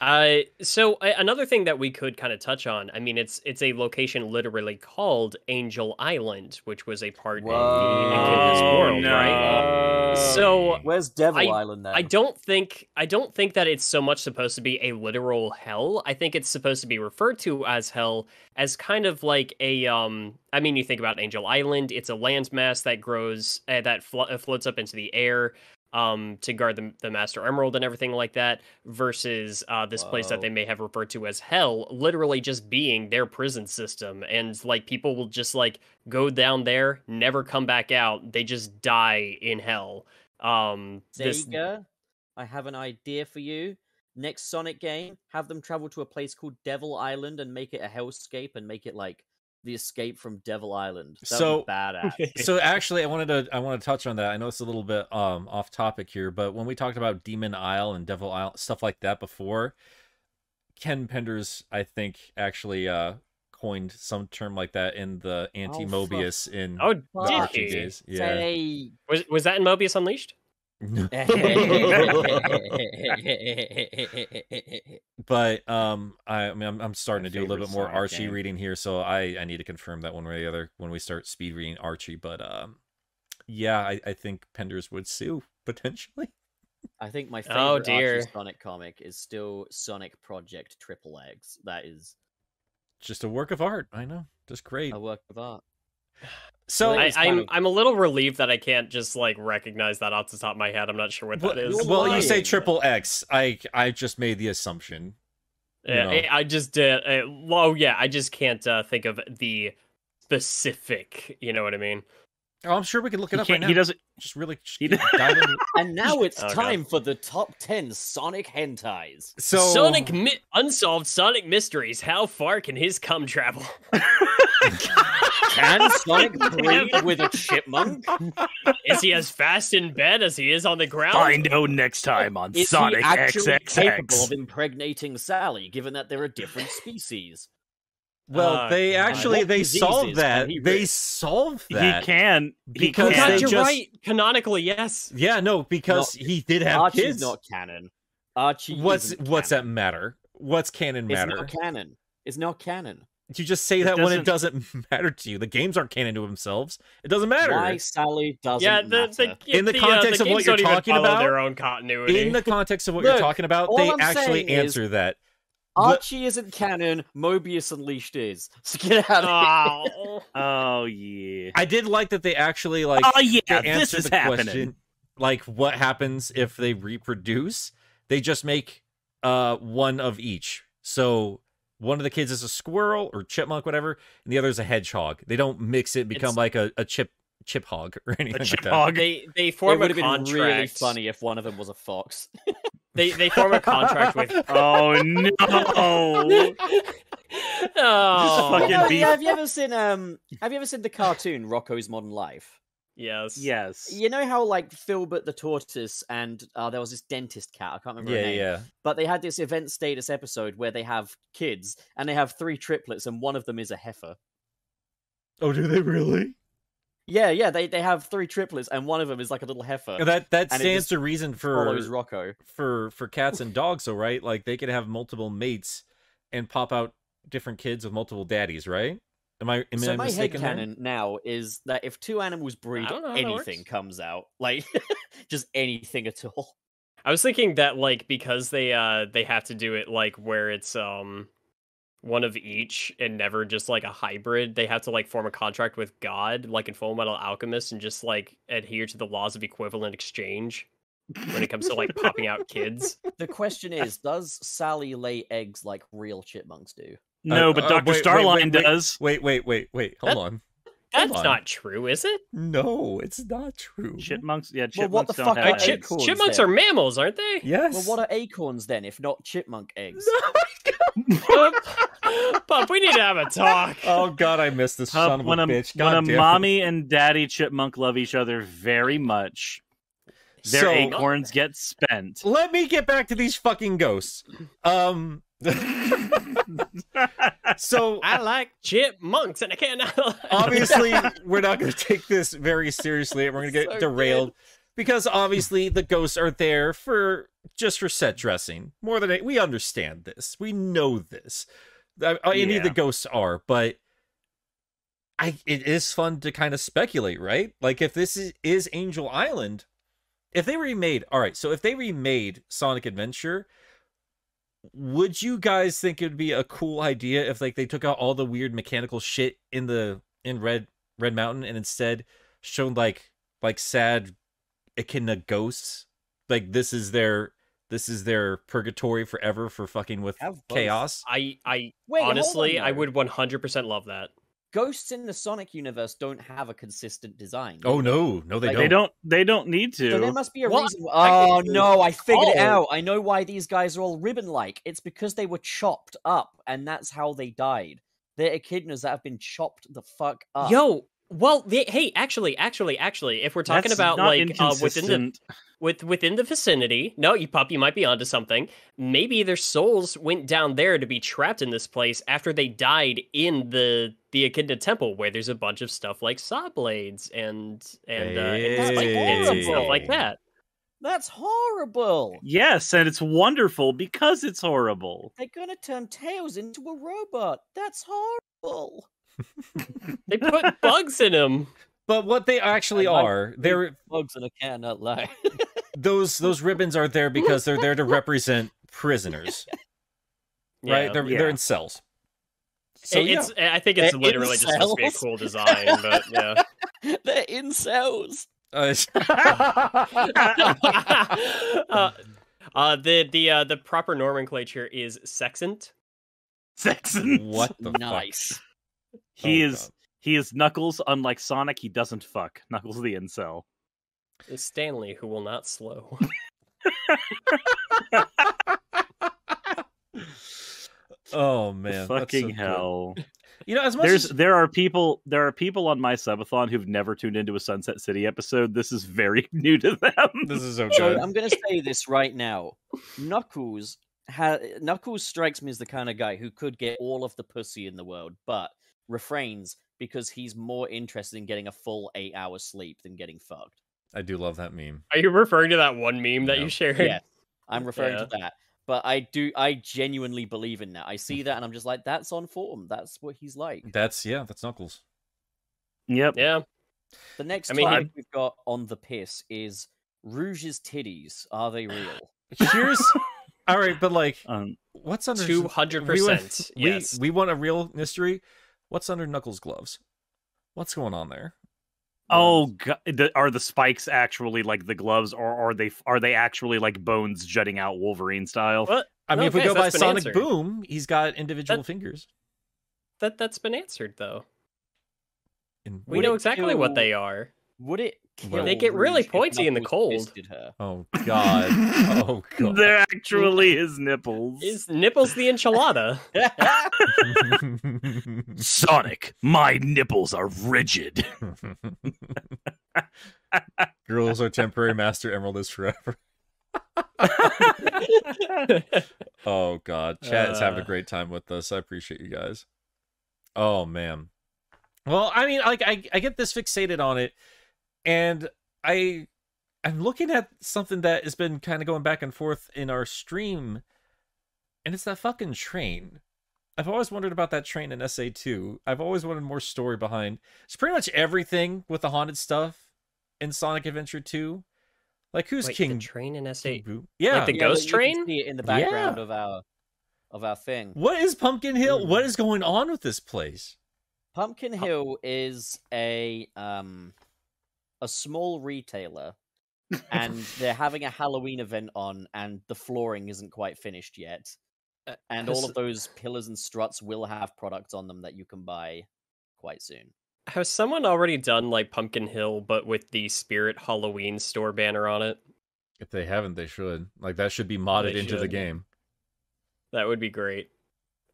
Uh, so uh, another thing that we could kind of touch on, I mean, it's it's a location literally called Angel Island, which was a part Whoa. of the Echidna's world, no. right? So Where's Devil I- Island then? I don't think I don't think that it's so much supposed to be a literal hell. I think it's supposed to be referred to as hell as kind of like a um I mean you think about Angel Island, it's a landmass that grows uh, that flo- uh, floats up into the air um to guard the, the master emerald and everything like that versus uh this place that they may have referred to as hell literally just being their prison system. And like people will just like go down there never come back out. They just die in hell. Um this Sega, I have an idea for you. Next Sonic game, have them travel to a place called Devil Island and make it a hellscape and make it like the escape from Devil Island. That So- be badass. so actually i wanted to i want to touch on that i know it's a little bit um off topic here but when we talked about demon isle and devil isle stuff like that before ken penders i think actually uh coined some term like that in the anti mobius in oh the did he? days yeah Say- Was was that in Mobius Unleashed? but um i, I mean I'm, I'm starting My to do a little bit more archie game. reading here so i i need to confirm that one way or the other when we start speed reading archie but um yeah i, I think penders would sue potentially I think my favorite Oh, Archie dear. Sonic comic is still Sonic Project Triple X. That is just a work of art i know just great a work of art. So I, it's kind I'm I'm a little relieved that I can't just like recognize that off the top of my head. I'm not sure what well, that is. You're well, you say triple x i i just made the assumption you know. I, I just did. Uh, oh yeah, I just can't uh, think of the specific. You know what I mean? oh i'm sure we can look it He, up right now he doesn't. just really just he keep diving into- And now it's Oh, God. time for the top 10 Sonic hentais. so Sonic mi- unsolved Sonic mysteries. How far can his cum travel? Can Sonic breathe with a chipmunk? is he as fast in bed as he is on the ground? Find out next time on Is Sonic he actually capable of impregnating Sally, given that they're a different species? well Uh, they actually they diseases solved that he they rid? solved He that can he Because Oh, can. God, they you're just- right. Canonically, yes. yeah no because he did have Archie's kids not canon. Archie what's isn't what's that matter what's canon matter? It's matter not canon. It's not canon. You just say It that when it doesn't matter to you the games aren't canon to themselves it doesn't matter Why Sally doesn't yeah, the, matter. the, In the uh, context of what you're talking about, their own continuity. in the context of what Look, you're talking about, they I'm actually saying is- answer that. Archie isn't canon. Mobius Unleashed is. So get out of here. Oh. Oh yeah. I did like that they actually like oh yeah. to This answer is the happening. question, like what happens if they reproduce? They just make uh one of each. So one of the kids is a squirrel or chipmunk, whatever, and the other is a hedgehog. They don't mix it, become It's- like a, a chip chip hog or anything A like chip that. hog. They they It form would a have been really funny if one of them was a fox. They they form a contract with. Oh no. oh, fucking You know, beef. have you ever seen um? Have you ever seen the cartoon Rocko's Modern Life? Yes. yes. You know how like Filburt the tortoise and uh, there was this dentist cat. I can't remember her Yeah, name. yeah. But they had this event status episode where they have kids and they have three triplets and one of them is a heifer. Oh, do they really? Yeah, yeah. They they have three triplets and one of them is like a little heifer. That that stands to reason for Rocko. for for cats and dogs, though, right? Like they could have multiple mates and pop out different kids with multiple daddies, right? Am I am so I my mistaken there? headcanon now is that if two animals breed, don't know how that anything comes out. Like just anything at all. I was thinking that like because they uh they have to do it like where it's um one of each and never just like a hybrid. They have to like form a contract with God, like in Fullmetal Alchemist, and just like adhere to the laws of equivalent exchange when it comes to like popping out kids. The question is, does Sally lay eggs like real chipmunks do? No, Uh, but uh, Doctor wait, wait, Starline wait, wait. does. Wait, wait, wait, wait. Hold That- on. That's on. not true, is it? No, it's not true. Chipmunks. Yeah, Well, what the don't fuck have are Uh, eggs. chip- acorns chipmunks then? are mammals, aren't they? Yes. Well, what are acorns then, if not chipmunk eggs? Pup, we need to have a talk. oh God, I missed this Pup, son of a a, bitch. when God a damn it. mommy and daddy chipmunk love each other very much, their So- acorns get spent. Let me get back to these fucking ghosts. Um. so I like chipmunks, and I can't. obviously we're not going to take this very seriously and we're going to get So derailed because obviously the ghosts are there for just for set dressing more than we understand this. We know this. Uh, any of the ghosts are but i it is fun to kind of speculate right? Like if this is, is angel island if they remade all right so if they remade sonic adventure would you guys think it would be a cool idea if like they took out all the weird mechanical shit in the in red red mountain and instead shown like like sad echidna ghosts? Like this is their this is their purgatory forever for fucking with chaos? I I Wait, honestly I would 100% love that. Ghosts in the Sonic universe don't have a consistent design. oh no no they Like, don't They don't. They don't need to. So there must be a Well, reason. Oh think- no, I figured it Oh. out. I know why these guys are all ribbon-like. It's because they were chopped up, and that's how they died. They're echidnas that have been chopped the fuck up. Yo, well, they, hey, actually, actually, actually, if we're talking That's about like uh, within the with within the vicinity, no, you pup, you might be onto something. Maybe their souls went down there to be trapped in this place after they died in the the Echidna Temple, where there's a bunch of stuff like saw blades and and, uh, and spike pits and stuff like that. That's horrible. Yes, and it's wonderful because it's horrible. They're gonna turn Tails into a robot. That's horrible. They put bugs in them. but what they actually like are they're Bugs in a can, not lie. those those ribbons are there because they're there to represent prisoners right Yeah. they're Yeah. they're in cells so It- yeah. it's I think it's They're literally just supposed to be a cool design, but yeah. They're incels. Uh, uh, uh, the the uh, the proper nomenclature is sexant. Saxon. what the fuck? He Oh, is. He is Knuckles. Unlike Sonic, he doesn't fuck. Knuckles the incel. Is Stanley who will not slow. Oh man that's so Fucking good. hell. you know as much There's as there are people there are people on my subathon who've never tuned into a Sunset City episode. This is very new to them. this is so So I'm gonna say this right now. Knuckles ha- Knuckles strikes me as the kind of guy who could get all of the pussy in the world, but refrains because he's more interested in getting a full eight hours sleep than getting fucked. i do love that meme Are you referring to that one meme that No. you shared? Yes, I'm referring Yeah. to that. But I do, I genuinely believe in that. I see that, and I'm just like, that's on form. That's what he's like. that's yeah that's knuckles Yep. Yeah. The next I mean, he- topic we've got on the piss is Rouge's titties. Are they real? here's all right but like Um, what's under Two hundred we want- percent. we, Yes. we want a real mystery what's under knuckles gloves what's going on there oh, God, are the spikes actually like the gloves, or are they are they actually like bones jutting out Wolverine style? What? i mean No, if we guys, go by sonic answered. boom he's got individual That- fingers That that's been answered though. in We Would know it exactly what they are. Would it kill They get really pointy in the cold. her? oh god oh god They're actually his nipples. Is nipples the enchilada? Sonic, my nipples are rigid. Girls are temporary, Master Emerald is forever. Oh god, chat is having a Uh. great time with us. I appreciate you guys. Oh man. Well, I mean, like I I get this fixated on it, and I I'm looking at something that has been kind of going back and forth in our stream, and it's that fucking train. I've always wondered about that train in SA2. I've always wanted more story behind. It's pretty much everything with the haunted stuff in Sonic Adventure 2. Like who's Wait, King? the train in SA. Boo? Yeah. the Yeah, ghost but you can train? In the background Yeah. of our of our thing. What is Pumpkin Hill? Hmm. What is going on with this place? Pumpkin Hill is a um a small retailer, and they're having a Halloween event on, and the flooring isn't quite finished yet. Uh, And all of those pillars and struts will have products on them that you can buy quite soon. Has someone already done like Pumpkin Hill, but with the Spirit Halloween store banner on it? If they haven't, they should. Like that should be modded They into the game. That would be great.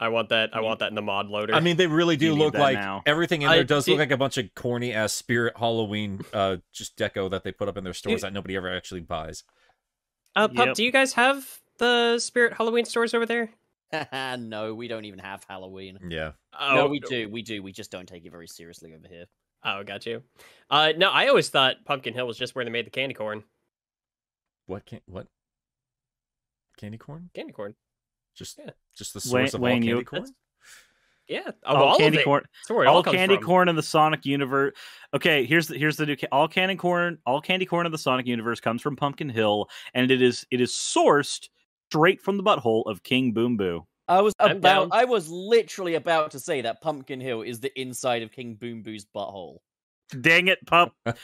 I want that. I want that in the mod loader. I mean, they really do You look like now. everything in I there does do- look like a bunch of corny ass Spirit Halloween uh just deco that they put up in their stores Do- that nobody ever actually buys. uh, Pup, Yep. do you guys have the Spirit Halloween stores over there? no, we don't even have Halloween. Yeah. Oh, no, we do, we do. We just don't take it very seriously over here. Oh, got you. Uh, no, I always thought Pumpkin Hill was just where they made the candy corn. What can what? Candy corn? Candy corn. Just Yeah. Just the Wayne- source of Wayne, all you- candy corn? Yeah. all, all candy of it. corn, That's where it all, all candy from. corn in the Sonic universe. Okay, here's the here's the new ca- all candy corn. All candy corn in the Sonic universe comes from Pumpkin Hill, and it is it is sourced straight from the butthole of King Boom Boo. I was about. I was literally about to say that Pumpkin Hill is the inside of King Boom Boo's butthole. Dang it, pup!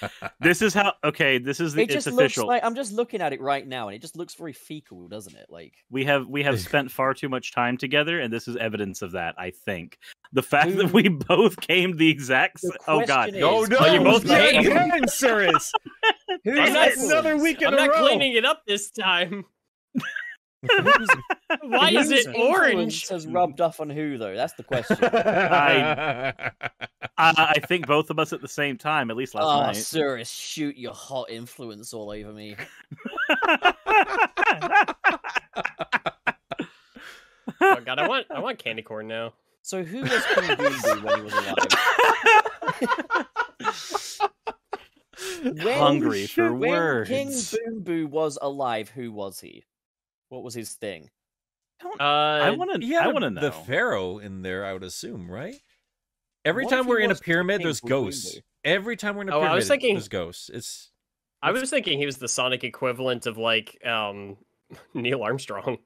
This is how. Okay, this is the, It it's just official. looks like I'm just looking at it right now, and it just looks very fecal, doesn't it? Like we have we have spent far too much time together, and this is evidence of that. I think the fact that we both came the exact. The Oh God! question Oh no! Oh, you both not came? again, Cyrus. who's I'm not- another week in I'm a not row. cleaning it up this time. Who's- Why is it orange? influence Has rubbed off on who though? That's the question. I, I think both of us at the same time, at least last night. oh, night. Cyrus, shoot your hot influence all over me. Oh god, I want I want candy corn now. So who was King Boom Boo when he was alive? When- Hungry for when words. King Boom Boo was alive, who was he? What was his thing? Uh, I want to. He had I a- want to know. the pharaoh in there. I would assume, right? Every What time we're in a pyramid, there's Boom Boom ghosts. Boo? Every time we're in a Oh, I pyramid, was thinking- there's ghosts. It's I was thinking he was the Sonic equivalent of like um Neil Armstrong.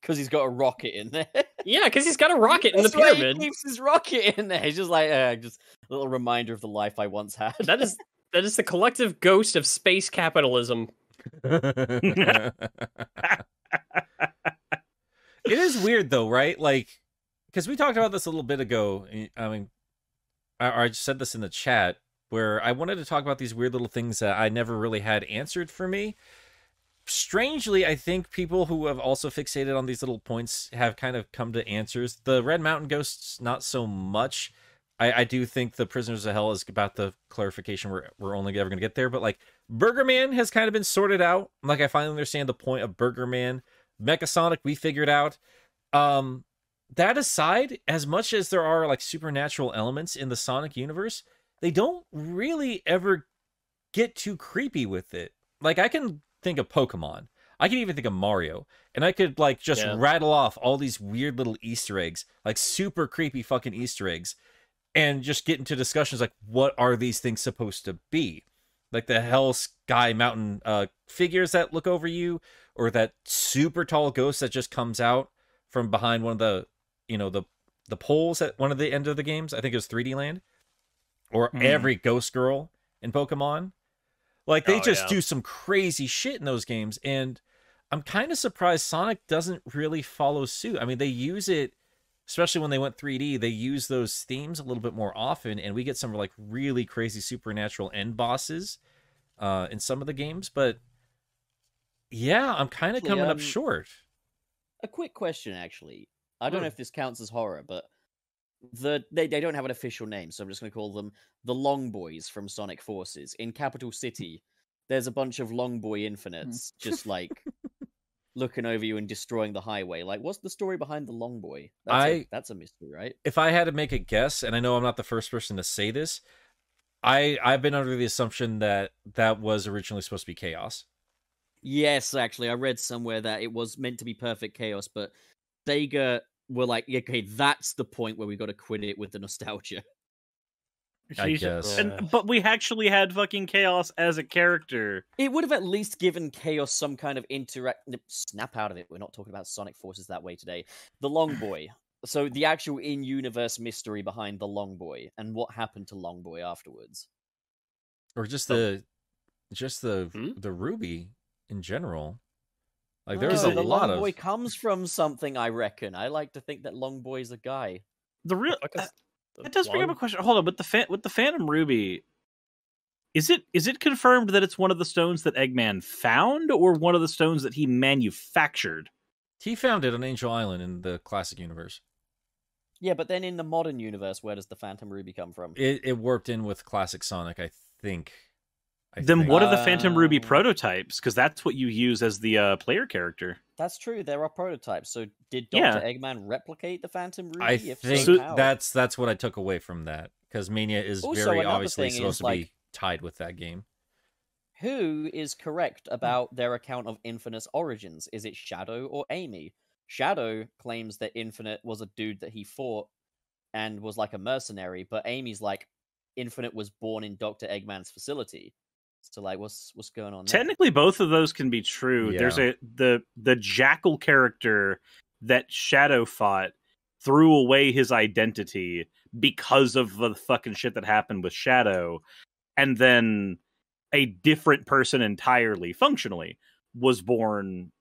Because he's got a rocket in there. Yeah, because he's got a rocket in the That's why pyramid. He keeps his rocket in there. He's just like, uh, just a little reminder of the life I once had. That is that is the collective ghost of space capitalism. It is weird though, right? Like, because we talked about this a little bit ago. eh, I mean, I, I just said this in the chat where I wanted to talk about these weird little things that I never really had answered for me. Strangely, I think people who have also fixated on these little points have kind of come to answers. The Red Mountain Ghosts, not so much. I, I do think the Prisoners of Hell is about the clarification we're we're only ever gonna get there, but like Burger Man has kind of been sorted out. Like I finally understand the point of Burger Man. Mecha Sonic, we figured out. Um, that aside, as much as there are like supernatural elements in the Sonic universe, they don't really ever get too creepy with it. Like I can think of Pokemon. I can even think of Mario. And I could like just Yeah. rattle off all these weird little Easter eggs, like super creepy fucking Easter eggs, and just get into discussions like what are these things supposed to be? Like the Hell Sky Mountain uh figures that look over you, or that super tall ghost that just comes out from behind one of the you know the the poles at one of the end of the games. I think it was 3D Land. Or Hmm. every ghost girl in Pokemon. Like they Oh, just yeah. do some crazy shit in those games and I'm kind of surprised Sonic doesn't really follow suit. I mean, they use it especially when they went 3D, they use those themes a little bit more often and we get some like really crazy supernatural end bosses uh in some of the games, but yeah, I'm kind of coming up um, short. A quick question, actually. I don't Hmm. know if this counts as horror, but the they, they don't have an official name, so I'm just going to call them the Long Boys from Sonic Forces. In Capital City, there's a bunch of Long Boy Infinites just like looking over you and destroying the highway. Like, what's the story behind the Long Boy? That's, a I- that's a mystery, right? if I had to make a guess, and I know I'm not the first person to say this, I I've been under the assumption that that was originally supposed to be chaos. Yes, actually, I read somewhere that it was meant to be perfect chaos, but Sega were like, okay, that's the point where we got to quit it with the nostalgia. I Jesus. guess. And, but we actually had fucking chaos as a character. It would have at least given Chaos some kind of interact. Snap out of it. We're not talking about Sonic Forces that way today. The Long Boy. So the actual in-universe mystery behind the Long Boy and what happened to Long Boy afterwards. Or just Oh. the just the Hmm? the ruby in general. Like there's No, a the lot Long of Boy comes from something. I reckon. I like to think that Long Boy's a guy. The real uh, the that does bring up a question. Hold on, with the fan, with the Phantom Ruby, is it is it confirmed that it's one of the stones that Eggman found, or one of the stones that he manufactured? he found it on Angel Island in the classic universe. Yeah, but then in the modern universe, where does the Phantom Ruby come from? It it warped in with classic Sonic, I think. I then think. what are the Phantom Ruby Oh. prototypes? Because that's what you use as the uh, player character. That's true. There are prototypes. So did Yeah. Doctor Eggman replicate the Phantom Ruby? I If think so, that's that's what I took away from that because Mania is Also, very obviously supposed is, to like- be tied with that game. who is correct about their account of Infinite's origins? Is it Shadow or Amy? Shadow claims that Infinite was a dude that he fought and was like a mercenary, but Amy's like Infinite was born in Doctor Eggman's facility. So like, what's what's going on? there? Technically, both of those can be true. There's a the the Jackal character that Shadow fought threw away his identity because of the fucking shit that happened with Shadow, and then a different person entirely, functionally, was born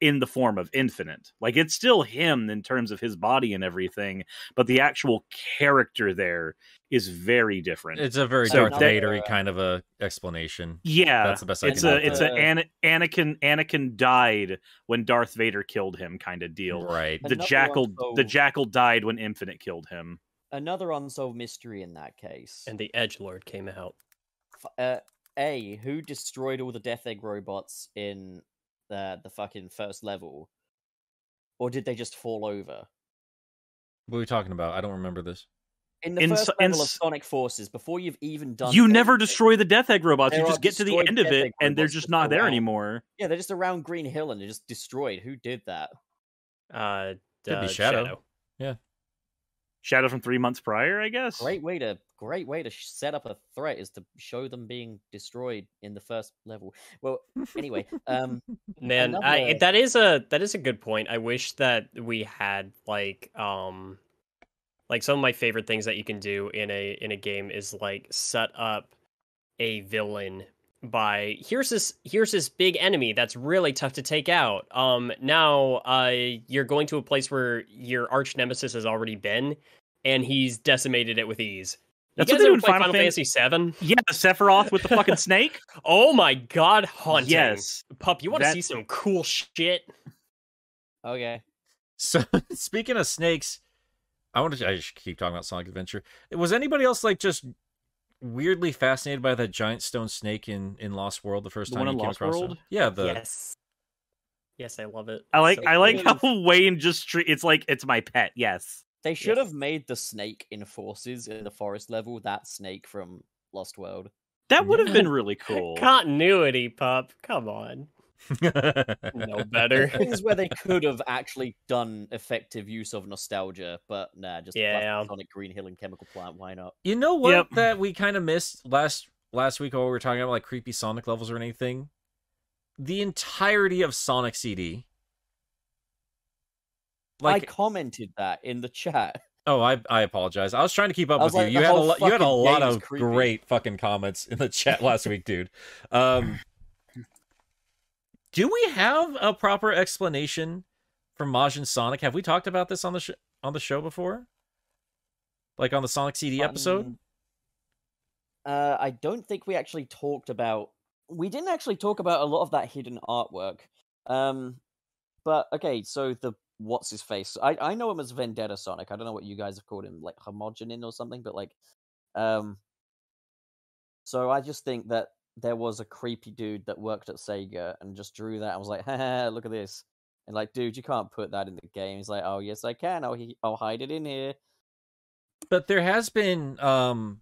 in the form of Infinite. Like it's still him in terms of his body and everything, but the actual character there is very different. It's a very So Darth that- Vader kind of a explanation. Yeah, That's the best I it's can a do for it's it. a Ana- Anakin Anakin died when Darth Vader killed him kind of deal. Right. The Another jackal the jackal died when Infinite killed him. Another unsolved mystery in that case. And the Edge Lord came out. Uh, A, who destroyed all the Death Egg robots in the the fucking first level, or did they just fall over? What are we talking about? I don't remember this. In the In first so- in level of Sonic Forces, before you've even done, you never anything- destroy the Death Egg robots. You just get to the end of it and they're just just not there around. anymore. Yeah, they're just around Green Hill and they're just destroyed. Who did that? Uh, Could be uh, Shadow. Shadow from three months prior, I guess. Great way to great way to set up a threat is to show them being destroyed in the first level. Well, anyway, um, Man, I, that is a that is a good point. I wish that we had like um like some of my favorite things that you can do in a in a game is like set up a villain by here's this here's this big enemy that's really tough to take out. Um now uh you're going to a place where your arch nemesis has already been and he's decimated it with ease. You That's what guys they do in play Final Final Fantasy 7? Yeah, the Sephiroth with the fucking snake. Oh my god, haunting. Yes. Pup, you want to see some cool shit? okay. So speaking of snakes, I want to. I just keep talking about Sonic Adventure. Was anybody else like just weirdly fascinated by that giant stone snake in in Lost World the first The time one you came Lost across World? it? Yeah, the yes. Yes, I love it. I like So I like how Wayne just treat it's like it's my pet. Yes. They should Yes. have made the snake in Forces in the forest level that snake from Lost World. That would have been really cool. continuity, pup. Come on, no better. Things where they could have actually done effective use of nostalgia, but nah, just Yeah. plastic Sonic Green Hill and Chemical Plant. Why not? You know what Yep. that we kind of missed last last week while we were talking about like creepy Sonic levels or anything? The entirety of Sonic CD. Like, I commented that in the chat. oh, I I apologize. I was trying to keep up with was you. You had a whole lot, you had a lot of creepy. great fucking comments in the chat last week, dude. Um Do we have a proper explanation for Majin Sonic? Have we talked about this on the sh- on the show before? Like on the Sonic CD episode? Um, Uh, I don't think we actually talked about. We didn't actually talk about a lot of that hidden artwork. Um, but okay, so the what's his face? I I know him as Vendetta Sonic. I don't know what you guys have called him, like Homogenin or something. But like, um, so I just think that there was a creepy dude that worked at Sega and just drew that. I was like, look at this. And like, dude, you can't put that in the game. He's like, oh yes, I can. I'll he- I'll hide it in here. But there has been um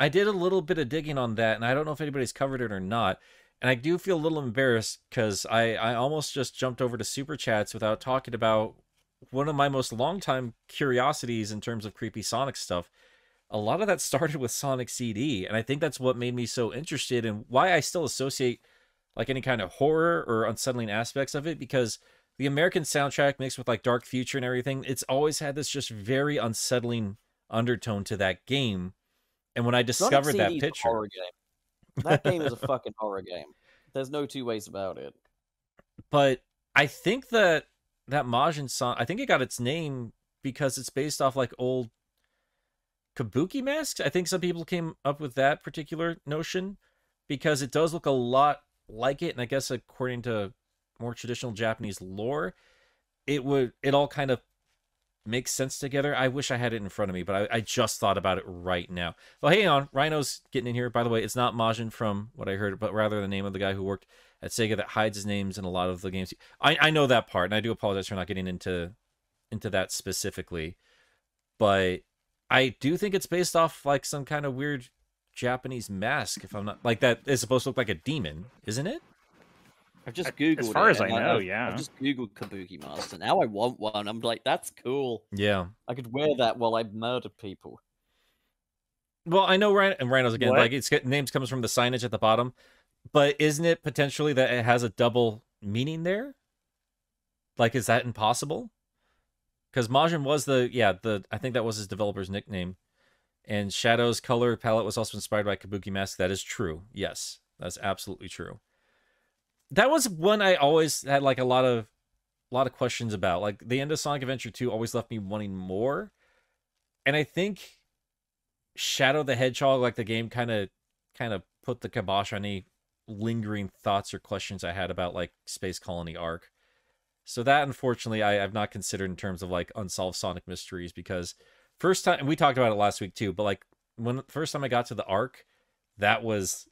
I did a little bit of digging on that and I don't know if anybody's covered it or not. And I do feel a little embarrassed cuz I I almost just jumped over to super chats without talking about one of my most longtime curiosities in terms of creepy Sonic stuff. A lot of that started with Sonic CD and I think that's what made me so interested and why I still associate like any kind of horror or unsettling aspects of it because the American soundtrack mixed with like Dark Future and everything, it's always had this just very unsettling undertone to that game. And when I discovered that CD 's a picture, horror game. That game is a fucking horror game. There's no two ways about it. but I think that that Majin song, I think it got its name because it's based off like old kabuki masks. I think some people came up with that particular notion because it does look a lot like it, and I guess according to more traditional Japanese lore, it would it all kind of makes sense together. I wish I had it in front of me, but I, I just thought about it right now. Well, hang on, Rhino's getting in here. By the way, it's not Majin from what I heard, but rather the name of the guy who worked at Sega that hides his names in a lot of the games. I, I know that part, and I do apologize for not getting into into that specifically, but I do think it's based off like some kind of weird Japanese mask. If I'm not like that is supposed to look like a demon, isn't it? I've just googled. As far it, as I and know, I've- yeah. I've just googled kabuki mask, and now I want one. I'm like, that's cool. Yeah. I could wear that while I murder people. Well, I know Rhino and Rhinos again. What? Like its names comes from the signage at the bottom, but isn't it potentially that it has a double meaning there? Like, is that impossible? Because Majin was the yeah the I think that was his developer's nickname, and Shadow's color palette was also inspired by Kabuki Mask. That is true. Yes, that's absolutely true. That was one I always had like a lot of a lot of questions about. Like the end of Sonic Adventure 2 always left me wanting more. And I think Shadow the Hedgehog, like the game kind of kind of put the kibosh on any lingering thoughts or questions I had about like Space Colony ARK. So that unfortunately I, I've not considered in terms of like unsolved Sonic mysteries because first time and we talked about it last week too, but like when first time I got to the ARK, that was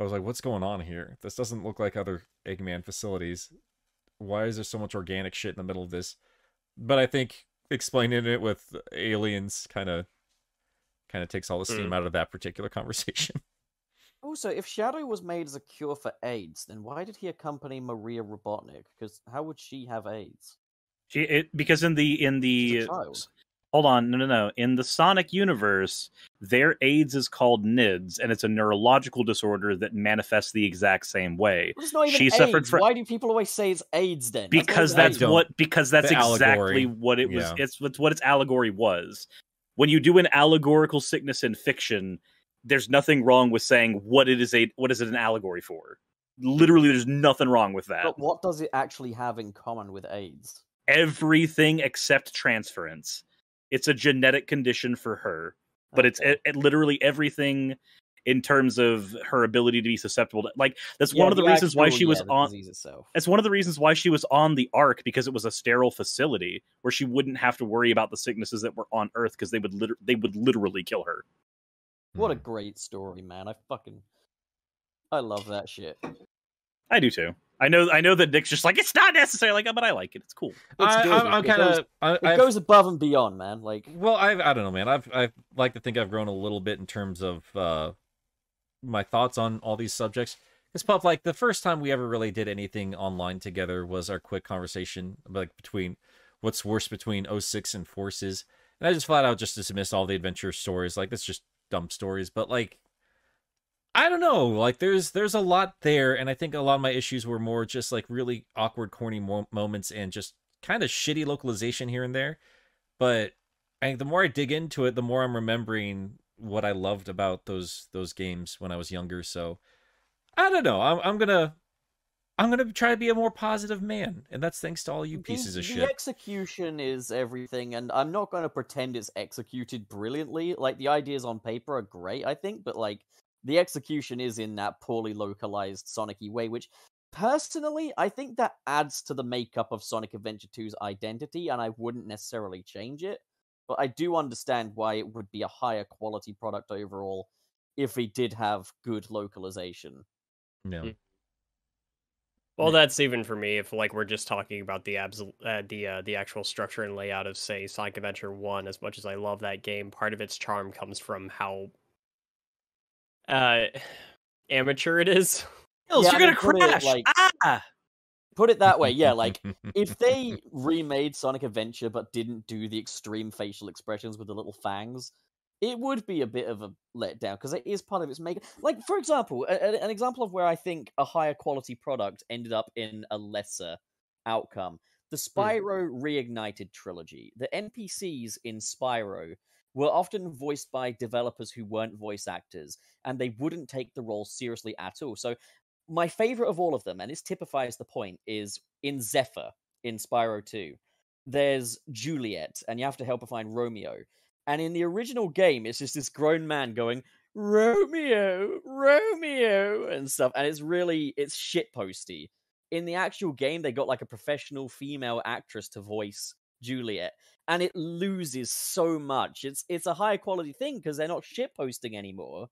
I was like, what's going on here? This doesn't look like other Eggman facilities. Why is there so much organic shit in the middle of this? But I think explaining it with aliens kind of kind of takes all the steam mm. out of that particular conversation. Also, if Shadow was made as a cure for AIDS, then why did he accompany Maria Robotnik? Because how would she have AIDS? She, it, because in the in the hold on no no no in the Sonic universe their AIDS is called NIDS and it's a neurological disorder that manifests the exact same way Well, It's not even She AIDS. suffered from- Why do people always say it's AIDS then? Because even that's what because that's The exactly allegory. what it was Yeah. it's, it's what its allegory was when you do an allegorical sickness in fiction there's nothing wrong with saying what it is a what is it an allegory for. Literally there's nothing wrong with that. But what does it actually have in common with AIDS? everything except transference. It's a genetic condition for her but it's it, it literally everything in terms of her ability to be susceptible to like that's Yeah, one of the, reasons why she was yeah, the on that's one of the reasons why she was on the ark because it was a sterile facility where she wouldn't have to worry about the sicknesses that were on earth because they would liter- they would literally kill her What a Hmm. great story, man! I fucking, I love that shit. i do too i know i know that nick's just like it's not necessary like but i like it it's cool I, good. I'm, I'm It kind goes- of I, It I've- goes above and beyond, man. Like, Well, I I don't know, man. I've I like to think I've grown a little bit in terms of uh my thoughts on all these subjects. Because pup, like the first time we ever really did anything online together was our quick conversation like between what's worse between 06 and Forces. And I just flat out just dismissed all the adventure stories. Like that's just dumb stories. But like I don't know. Like there's there's a lot there, and I think a lot of my issues were more just like really awkward, corny mo- moments and just kind of shitty localization here and there. But I think the more I dig into it, the more I'm remembering what I loved about those those games when I was younger. So I don't know. I'm I'm gonna I'm gonna try to be a more positive man, and that's thanks to all you the- pieces of shit. the execution is everything, and I'm not going to pretend it's executed brilliantly. Like the ideas on paper are great, I think, but like the execution is in that poorly localized Sonic-y way, which personally I think that adds to the makeup of Sonic Adventure 2's identity, and I wouldn't necessarily change it. But I do understand why it would be a higher quality product overall if we did have good localization. Yeah. Hmm. Well, that's even for me. If like we're just talking about the abs, uh, the uh, the actual structure and layout of say Sonic Adventure One, as much as I love that game, part of its charm comes from how uh amateur it is. Hills, Yeah, you're gonna mean, put it, crash like- ah Put it that way, yeah, like if they remade Sonic Adventure but didn't do the extreme facial expressions with the little fangs, it would be a bit of a letdown because it is part of its make. Like, for example, a- a- an example of where I think a higher quality product ended up in a lesser outcome. The hmm. Spyro Reignited trilogy. The NPCs in Spyro were often voiced by developers who weren't voice actors, and they wouldn't take the role seriously at all. So my favorite of all of them, and this typifies the point, is in Zephyr in Spyro 2. There's Juliet, and you have to help her find Romeo. And in the original game, it's just this grown man going, Romeo, Romeo, and stuff. And it's really, it's shitposty. In the actual game, they got like a professional female actress to voice Juliet, and it loses so much. It's it's a high quality thing because they're not shitposting anymore.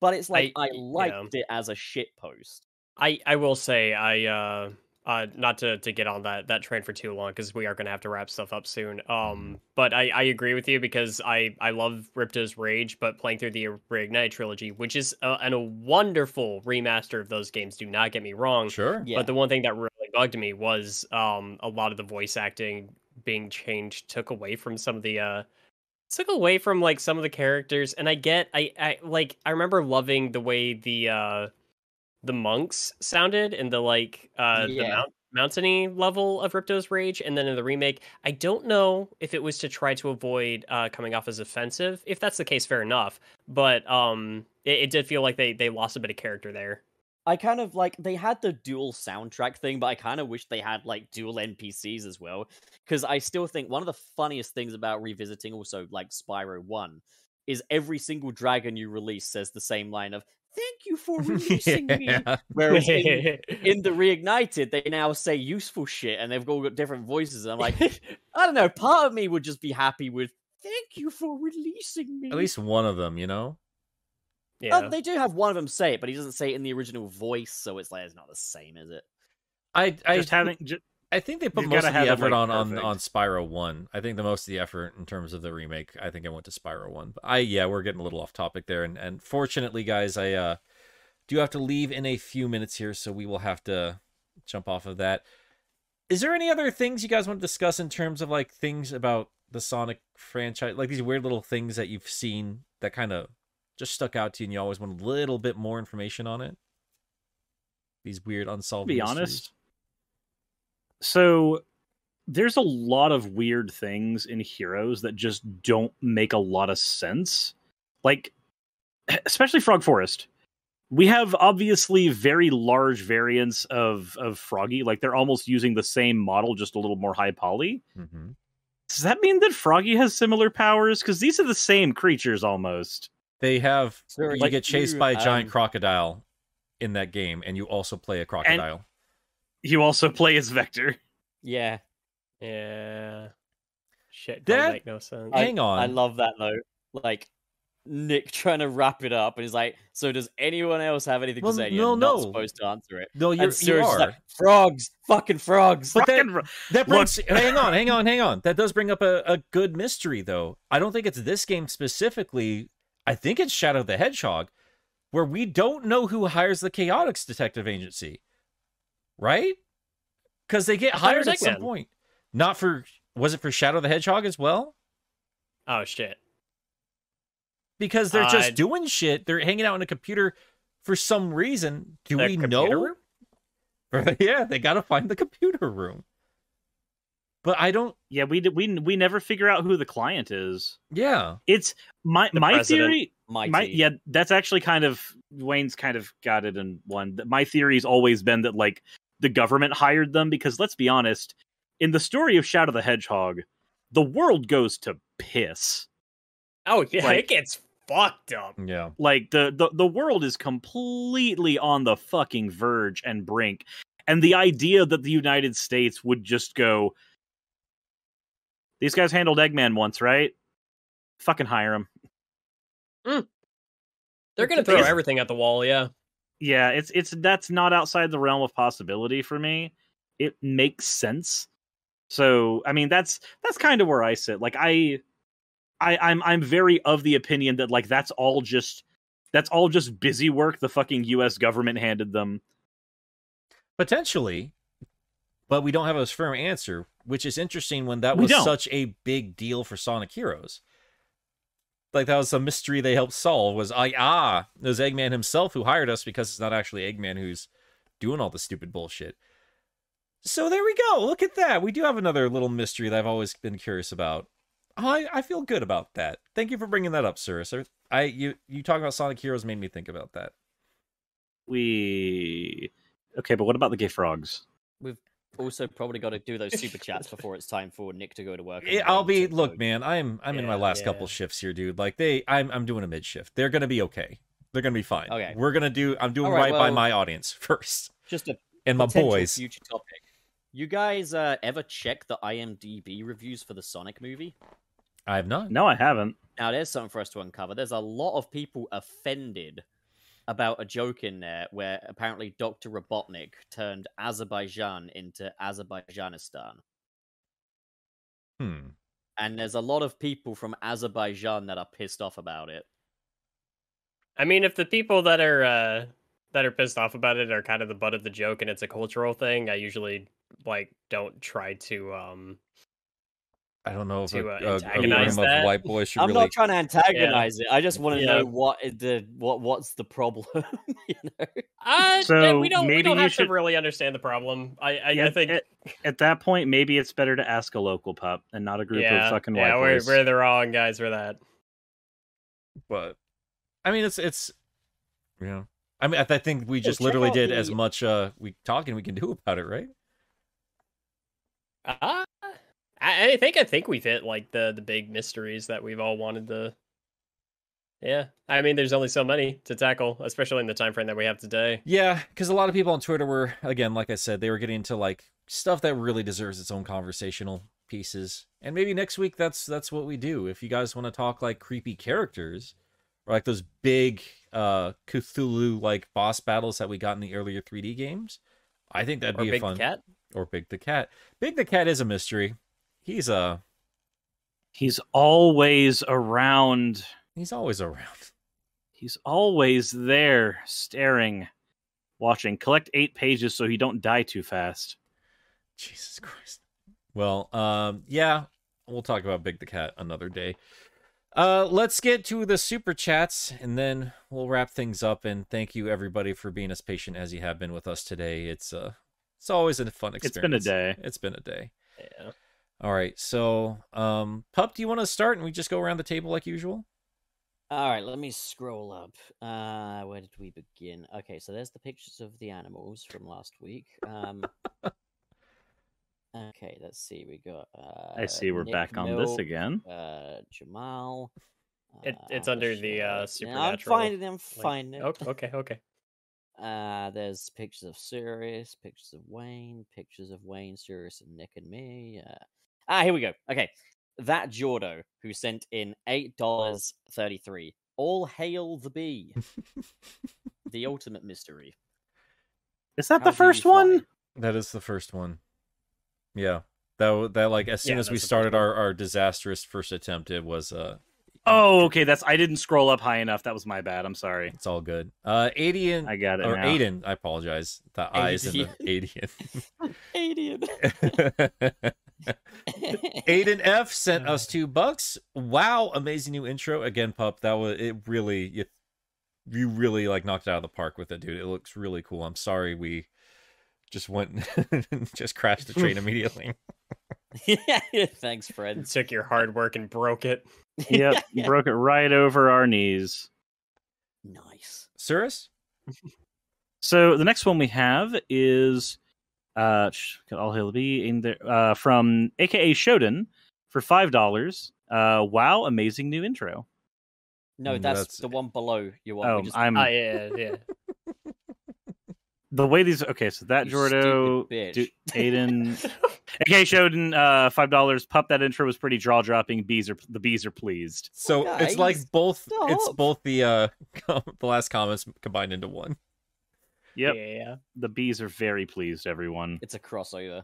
But it's like I- I, yeah. liked it as a shitpost. I I will say I uh uh, not to, to get on that, that train for too long because we are going to have to wrap stuff up soon. Mm-hmm. Um, but I, I agree with you because I, I love Ripto's Rage, but playing through the Reignite trilogy, which is a, and a wonderful remaster of those games, do not get me wrong. Sure. Yeah. But the one thing that really bugged me was um, a lot of the voice acting being changed took away from some of the uh, took away from like some of the characters and i get i i like i remember loving the way the uh the monks sounded in the like uh the Yeah. mount mountainy level of Ripto's Rage, and then in the remake, I don't know if it was to try to avoid uh, coming off as offensive. If that's the case, fair enough. But um, it, it did feel like they they lost a bit of character there. I kind of like they had the dual soundtrack thing, but I kind of wish they had like dual NPCs as well. Because I still think one of the funniest things about revisiting also like Spyro 1 is every single dragon you release says the same line of thank you for releasing me. Whereas in, in the reignited, they now say useful shit and they've all got different voices. And I'm like, I don't know, part of me would just be happy with thank you for releasing me. At least one of them, you know. yeah, Oh, they do have one of them say it, but he doesn't say it in the original voice, so it's like it's not the same, is it? I I Just having ju- I think they put You most of the have it, effort like, on on perfect. on Spyro One. I think the most of the effort in terms of the remake. I think I went to Spyro One. But I yeah, we're getting a little off topic there, and and fortunately, guys, I uh do have to leave in a few minutes here, so we will have to jump off of that. Is there any other things you guys want to discuss in terms of like things about the Sonic franchise, like these weird little things that you've seen that kind of just stuck out to you, and you always want a little bit more information on it? These weird unsolved. to be mysteries? honest. So there's a lot of weird things in Heroes that just don't make a lot of sense. Like especially Frog Forest. We have obviously very large variants of of Froggy, like they're almost using the same model just a little more high poly. Mhm. Does that mean that Froggy has similar powers cuz these are the same creatures almost? They have Sir, you like get chased you, by a giant um, crocodile in that game, and you also play a crocodile. You also play as Vector. Yeah. yeah. Shit, That- don't make no sense. Hang on. I love that though. Like Nick trying to wrap it up, and he's like, "So does anyone else have anything Well, to say?" no, You're not no. supposed to answer it. no, you're, And you Sirius is are. like, "Frogs, fucking frogs." But that- Fucking ro- that brings. hang on, hang on, hang on. That does bring up a, a good mystery, though. I don't think it's this game specifically. I think it's Shadow the Hedgehog, where we don't know who hires the Chaotix Detective Agency, right? Because they get I hired at some point. Not for. Was it for Shadow the Hedgehog as well? oh shit. because they're Uh, just doing shit. They're hanging out on a computer for some reason. Do The we know? room? yeah, they got to find the computer room. But I don't. Yeah, we we we never figure out who the client is. Yeah, It's my The my president. theory. Mighty. My yeah, that's actually kind of Wayne's kind of got it in one. My theory's always been that like the government hired them because let's be honest, in the story of Shadow the Hedgehog, the world goes to piss. Oh yeah, Like- it gets fucked up. yeah. Like the, the the world is completely on the fucking verge and brink. And the idea that the United States would just go These guys handled Eggman once, right? Fucking hire them. Mm. They're gonna throw everything at the wall. Yeah. Yeah it's it's that's not outside the realm of possibility for me it makes sense so i mean that's that's kind of where i sit like i i i'm i'm very of the opinion that like that's all just that's all just busy work the fucking us government handed them Potentially, but we don't have a firm answer, which is interesting when that We was don't. such a big deal for Sonic Heroes. Like that was a mystery they helped solve. Was I ah, it was Eggman himself who hired us because it's not actually Eggman who's doing all the stupid bullshit. So there we go. Look at that. We do have another little mystery that I've always been curious about. I I feel good about that. Thank you for bringing that up, sir. Sir, I you you talking about Sonic Heroes made me think about that. we okay but what about the gay frogs also probably got to do those super chats before it's time for Nick to go to work. and Yeah, I'll be to look, go- man. I'm I'm in my last yeah. couple shifts here, dude. Like they, I'm I'm doing a mid shift. They're gonna be okay. They're gonna be fine. Okay. We're gonna do. I'm doing All right, right, by my audience first Just a and my boys. Future topic. You guys uh, ever check the IMDb reviews for the Sonic movie? I have not. no i haven't Now, there's something for us to uncover. There's a lot of people offended about a joke in there where apparently Dr. Robotnik turned Azerbaijan into Azerbaijanistan. Hmm. And there's a lot of people from Azerbaijan that are pissed off about it. I mean, if the people that are uh, that are pissed off about it are kind of the butt of the joke and it's a cultural thing, I usually like don't try to um I don't know if a, To, uh, a- a, room of white boys should I'm really. not trying to antagonize it. I just want to Yeah. know what is the what what's the problem. you know? uh, So we don't we maybe don't you have should- to really understand the problem. I I, Yeah, I think at, at that point, maybe it's better to ask a local pup and not a group yeah, of fucking white yeah, we're boys. we're the wrong guys for that. but I mean, it's it's. Yeah. I mean, I, I think we just check literally out did as much uh we talking we can do about it, right? Uh, I, I think I think we've hit like the the big mysteries that we've all wanted to. Yeah, I mean, there's only so many to tackle, especially in the time frame that we have today. Yeah, because a lot of people on Twitter were, again, like I said, they were getting into like stuff that really deserves its own conversational pieces. And maybe next week that's that's what we do. If you guys want to talk like creepy characters, or like those big uh Cthulhu like boss battles that we got in the earlier 3D games, I think that'd Or be a Big fun. Cat. Or Big the Cat. Big the Cat is a mystery. He's a. He's always around. he's always around. He's always there, staring, watching. Collect eight pages so he don't die too fast. Jesus Christ. Well, um, yeah, we'll talk about Big the Cat another day. Uh, let's get to the super chats and then we'll wrap things up. And thank you everybody for being as patient as you have been with us today. It's uh, it's always a fun It's experience. been a day. It's been a day. Yeah. All right, so um, pup, do you want to start and we just go around the table like usual? All right, let me scroll up. Uh, where did we begin? Okay, so there's the pictures of the animals from last week. Um, okay, let's see. We got. Uh, I see we're Nick back on this again. Uh, Jamal. It- it's uh, under the, uh, Michelle. Yeah, I'm supernatural finding them. Like, Finding it. Okay, okay, okay. Uh, there's pictures of Sirius, pictures of Wayne, pictures of Wayne, Sirius, and Nick and me. Uh, ah, here we go. Okay, that Jordo who sent in eight dollars thirty-three. All hail the bee, the ultimate mystery. Is that How the first one? That is the first one. Yeah, that w- that like as soon Yeah, as we that's the first started our our disastrous first attempt, it was uh Oh, okay. That's I didn't scroll up high enough. That was my bad. I'm sorry. It's all good. Uh, Adian I got it or now. Aiden, I apologize. The eyes in the Adian. Alien. Aiden F sent us two bucks. Wow, amazing new intro again, pup. That was it. Really, you, you really like knocked it out of the park with it, dude. It looks really cool. I'm sorry we just went and just crashed the train immediately. Yeah, thanks, Fred. Took your hard work and broke it. Yep, broke it right over our knees. Nice. Cirrus, So the next one we have is uh all hail the bee in there uh from AKA Shoden for five dollars. Uh wow, amazing new intro. No, Mm, that's, that's- the one below your one. Oh, just I'm Ah, yeah, yeah. The way these okay, so that You Jordo stupid du- Aiden AKA Shoden, uh five dollars. Pup that intro was pretty jaw dropping. Bees are the bees are pleased. so it's like Guys, both. It's both the uh the last comments combined into one. Yep. Yeah. The bees are very pleased, everyone. it's a crossover.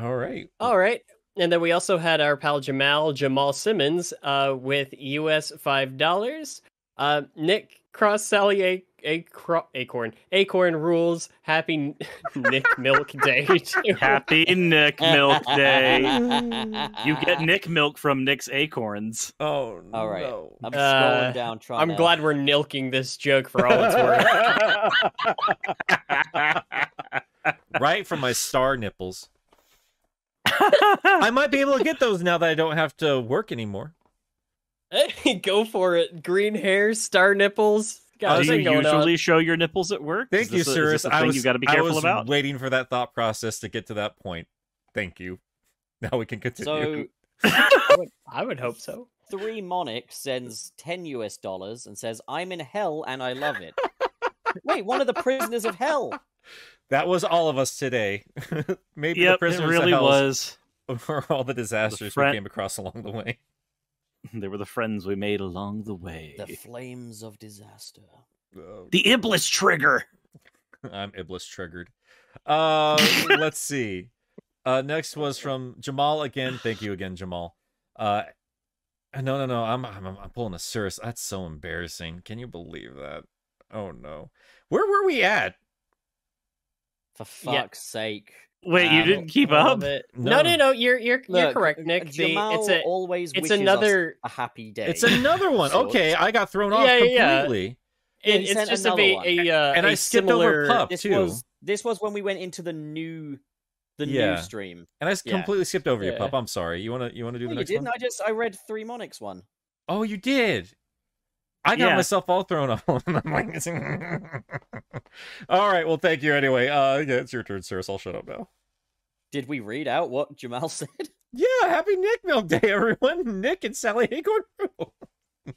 All right. All right. And then we also had our pal Jamal Jamal Simmons uh, with US five dollars. Uh, Nick Cross Sally a a acorn acorn rules. Happy Nick Milk Day. too. Happy Nick Milk Day. You get Nick milk from Nick's acorns. Oh All right. no. I'm Uh, scrolling down trying I'm to... glad we're milking this joke for all it's worth. right from my star nipples. I might be able to get those now that I don't have to work anymore. Hey, Go for it. Green hair, star nipples. Got uh, Do you usually on. show your nipples at work? Thank Is you, this a- is Cyrus. this a I thing was you got to be I careful was about. waiting for that thought process to get to that point. Thank you. Now we can continue. So I would, I would hope so. three Monix sends 10 US dollars and says, I'm in hell and I love it. Wait, one of the prisoners of hell. that was all of us today. Maybe the Yep, it really of was. for all the disasters friend- we came across along the way. They were the friends we made along the way. The flames of disaster. Uh, The Iblis trigger. I'm Iblis triggered. Uh, let's see. Uh, next was from Jamal again. Thank you again, Jamal. Uh, no, no, no. I'm I'm, I'm pulling a Cirrus. That's so embarrassing. Can you believe that? Oh no. Where were we at? For Yeah. fuck's sake. Wait, you Um, didn't keep up? No, no, No. no. You're you're you're correct, Nick. The, Jamal it's a always it's wishes us another- a happy day. It's another one. Sorts. Okay, I got thrown off Yeah, yeah, yeah. completely. Yeah, it, it's just a, another a, a uh, And a I skipped over similar, Pup. this too. was this was when we went into the new the Yeah. new stream. And I s- Yeah. completely skipped over you, Yeah. pup. I'm sorry. You wanna you wanna do No, the you next didn't. one? I just I read three Monix one. Oh, you did. I got Yeah. myself all thrown off. I'm like, all right. Well, thank you anyway. Uh, yeah, it's your turn, Cirrus. I'll shut up now. Did we read out what Jamal said? Yeah, happy Nick Milk Day, everyone. Nick and Sally Acorn.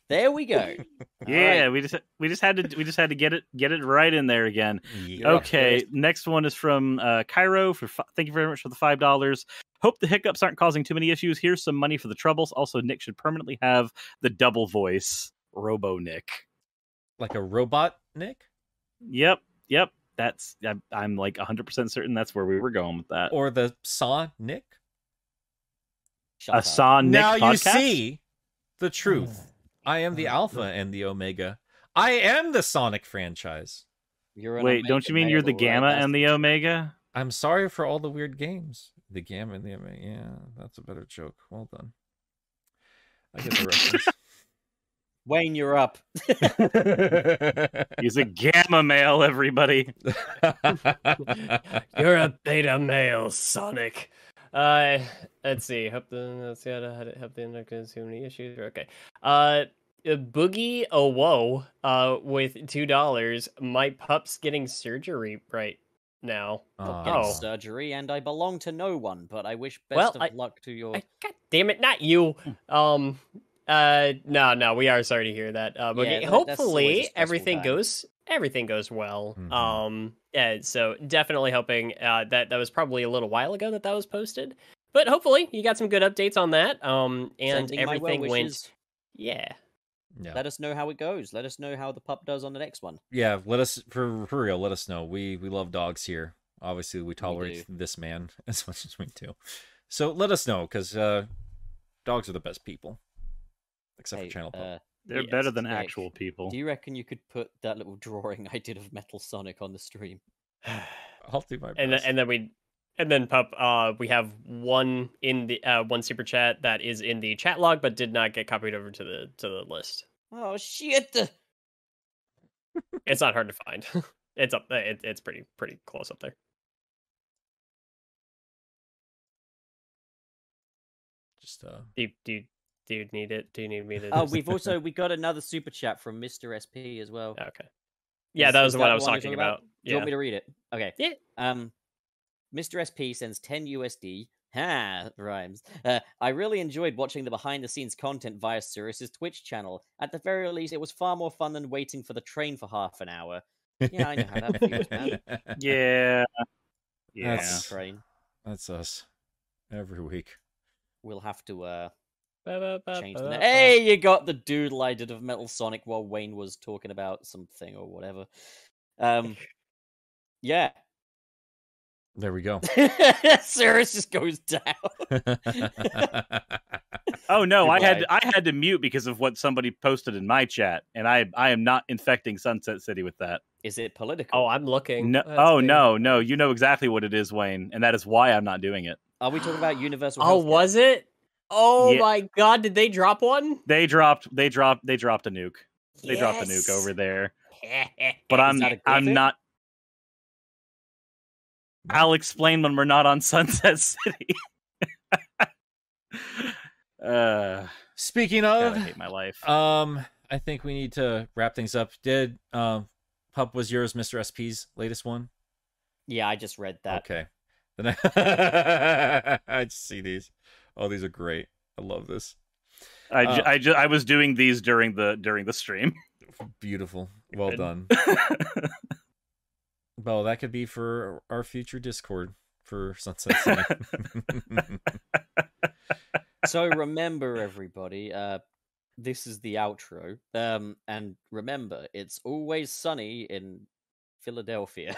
There we go. Yeah, Alright. we just we just had to we just had to get it get it right in there again. Yeah. Okay, next one is from uh, Cairo. For fi- thank you very much for the five dollars. Hope the hiccups aren't causing too many issues. Here's some money for the troubles. Also, Nick should permanently have the double voice, Robo Nick. Like a robot, Nick, Yep, yep. That's I'm, I'm like 100 percent certain that's where we were going with that. or the Saw Nick. Shut A up. Saw Nick now you see the truth. Oh, I am the oh, Alpha oh. and the Omega. I am the Sonic franchise. You're an Wait, don't you mean you're the male, right? Gamma and the Omega? I'm sorry for all the weird games. The Gamma and the Omega. Yeah, that's a better joke. Well done. I get the reference. Wayne, you're up. He's a Gamma male. Everybody. You're a beta male, Sonic. Uh, let's see. Hope the let's see how to how to help the internet too many issues. Okay. Uh, uh, Boogie oh whoa. Uh, with two dollars. My pup's getting surgery right now. Aw. Getting Oh. surgery, and I belong to no one, but I wish best Well, of I- luck to your. I- God damn it, not you. Um. Uh. No. No. We are sorry to hear that. Uh, Boogie. Yeah, that- that's always a Hopefully everything time. goes everything goes well. Mhm. Um. Yeah. So definitely hoping. Uh. That that was probably a little while ago that that was posted. But hopefully you got some good updates on that. Um. And Sending my well everything went. Yeah. yeah. Let us know how it goes. Let us know how the pup does on the next one. yeah, let us for for real. Let us know. We we love dogs here. Obviously, we tolerate this man as much as we do. So let us know because uh, dogs are the best people, except Hey, for Channel Pup. uh, They're Yes, better than Nick, actual people. do you reckon you could put that little drawing I did of Metal Sonic on the stream? I'll do my best. and then, and then we and then pup uh we have one in the uh one super chat that is in the chat log but did not get copied over to the to the list Oh shit! it's not hard to find it's up it, it's pretty pretty close up there Just uh, do you, do you, do you need it do you need me to Oh, we've also we got another super chat from Mr. SP as well. okay yeah Is- that is was the one i was talking talking about, Do you want me to read it? Okay. Yeah. Um, Mr. SP sends 10 USD. Ha, rhymes. Uh, I really enjoyed watching the behind the scenes content via Cirrus's Twitch channel. At the very least, it was far more fun than waiting for the train for half an hour. Yeah, I know how that feels, man. Yeah. Yeah. That's- Train. That's us every week. We'll have to uh Ba-ba-ba-ba-ba. change the name. Hey, you got the doodle I did of Metal Sonic while Wayne was talking about something or whatever. Um, yeah. There we go. Cirrus just goes down. Oh no, I had Goodbye. I had to mute because of what somebody posted in my chat, and I I am not infecting Sunset City with that. Is it political? oh i'm looking No, That's oh weird. no, no, you know exactly what it is, Wayne, and that is why I'm not doing it. Are we talking about universal? oh healthcare? was it oh Yeah. my god did they drop one They dropped they dropped they dropped a nuke. They dropped a nuke over there. But I'm that I'm thing? not. I'll explain when we're not on Sunset City. uh, Speaking God, of, I hate my life. um, I think we need to wrap things up. Did um, Pup was yours, Mr. SP's latest one? Yeah, I just read that. Okay. Then I, I just see these. Oh, these are great. I love this. I, ju- uh, I, ju- I was doing these during the during the stream. Beautiful. Well Good. done. Well, that could be for our future Discord for Sunset So remember, everybody, uh, this is the outro. Um, and remember, it's always sunny in Philadelphia.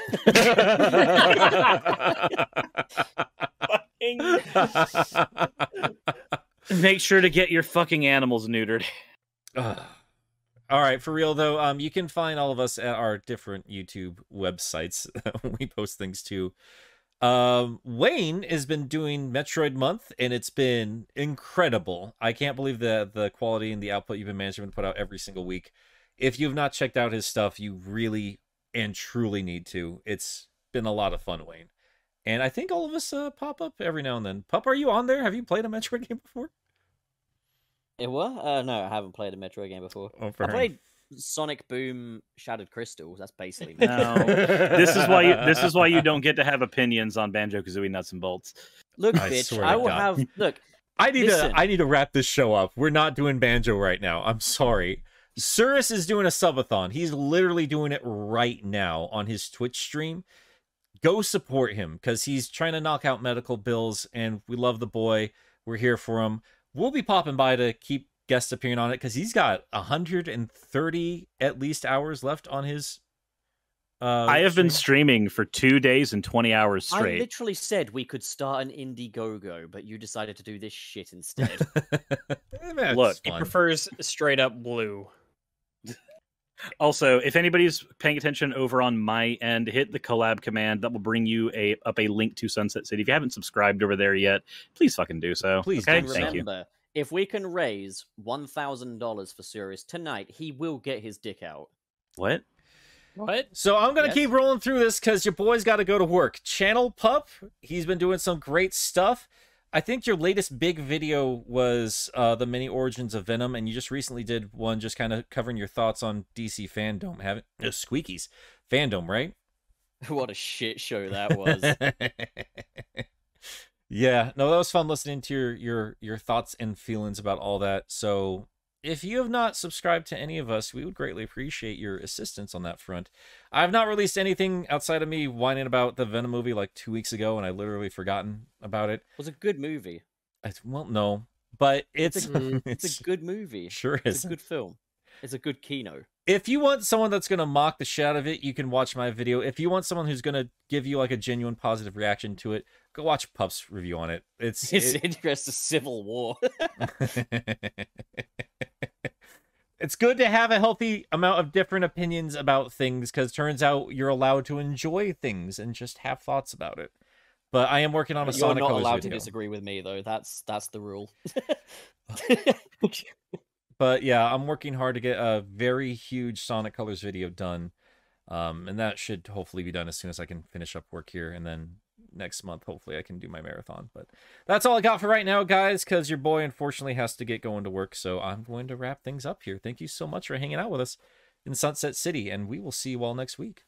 Make sure to get your fucking animals neutered. Ugh. all right, for real though, um, you can find all of us at our different YouTube websites. we post things to. Um, Wayne has been doing Metroid Month, and it's been incredible. I can't believe the the quality and the output you've been managing to put out every single week. If you've not checked out his stuff, you really and truly need to. It's been a lot of fun, Wayne. And I think all of us uh, pop up every now and then. Pup, are you on there? Have you played a Metroid game before? it what? Uh, no, I haven't played a Metroid game before. Oh, I fair enough. played Sonic Boom Shattered Crystals. That's basically No. this is why you this is why you don't get to have opinions on Banjo Kazooie nuts and bolts. Look, I bitch, I will God. have look. I need Listen. to I need to wrap this show up. We're not doing banjo right now. I'm sorry. Cirrus is doing a subathon. He's literally doing it right now on his Twitch stream. Go support him because he's trying to knock out medical bills, and we love the boy. We're here for him. We'll be popping by to keep guests appearing on it because he's got 130 at least hours left on his. Uh, I have been streaming for two days and twenty hours straight. I literally said we could start an Indiegogo, but you decided to do this shit instead. That's Look, He prefers straight up blue. Also, if anybody's paying attention over on my end, hit the collab command. That will bring you a up a link to Sunset City. If you haven't subscribed over there yet, please fucking do so. Please okay? do so. Thank you. Remember, if we can raise one thousand dollars for Sirius tonight, he will get his dick out. What? What? So I'm gonna Yes. keep rolling through this because your boy's got to go to work. Channel Pup, he's been doing some great stuff. I think your latest big video was uh, the mini origins of Venom, and you just recently did one just kind of covering your thoughts on DC FanDome. Haven't no, Squeakies fandom, right? what a shit show that was. yeah, no, that was fun listening to your your your thoughts and feelings about all that. So if you have not subscribed to any of us, we would greatly appreciate your assistance on that front. I've not released anything outside of me whining about the Venom movie like two weeks ago, and I literally forgotten about it. It was a good movie. I, well, no, but it's It's Mm, it's, It's a good movie. sure It's is. a good film. It's a good kino. If you want someone that's gonna mock the shit out of it, you can watch my video. If you want someone who's gonna give you like a genuine positive reaction to it, go watch Pup's review on it. It's His it- interest is Civil War. it's good to have a healthy amount of different opinions about things because turns out you're allowed to enjoy things and just have thoughts about it. But I am working on a You're Sonic not allowed video. to disagree with me though. That's that's the rule. But yeah, I'm working hard to get a very huge Sonic Colors video done. Um, and that should hopefully be done as soon as I can finish up work here. And then next month, hopefully, I can do my marathon. But that's all I got for right now, guys, because your boy unfortunately has to get going to work. So I'm going to wrap things up here. Thank you so much for hanging out with us in Sunset City, and we will see you all next week.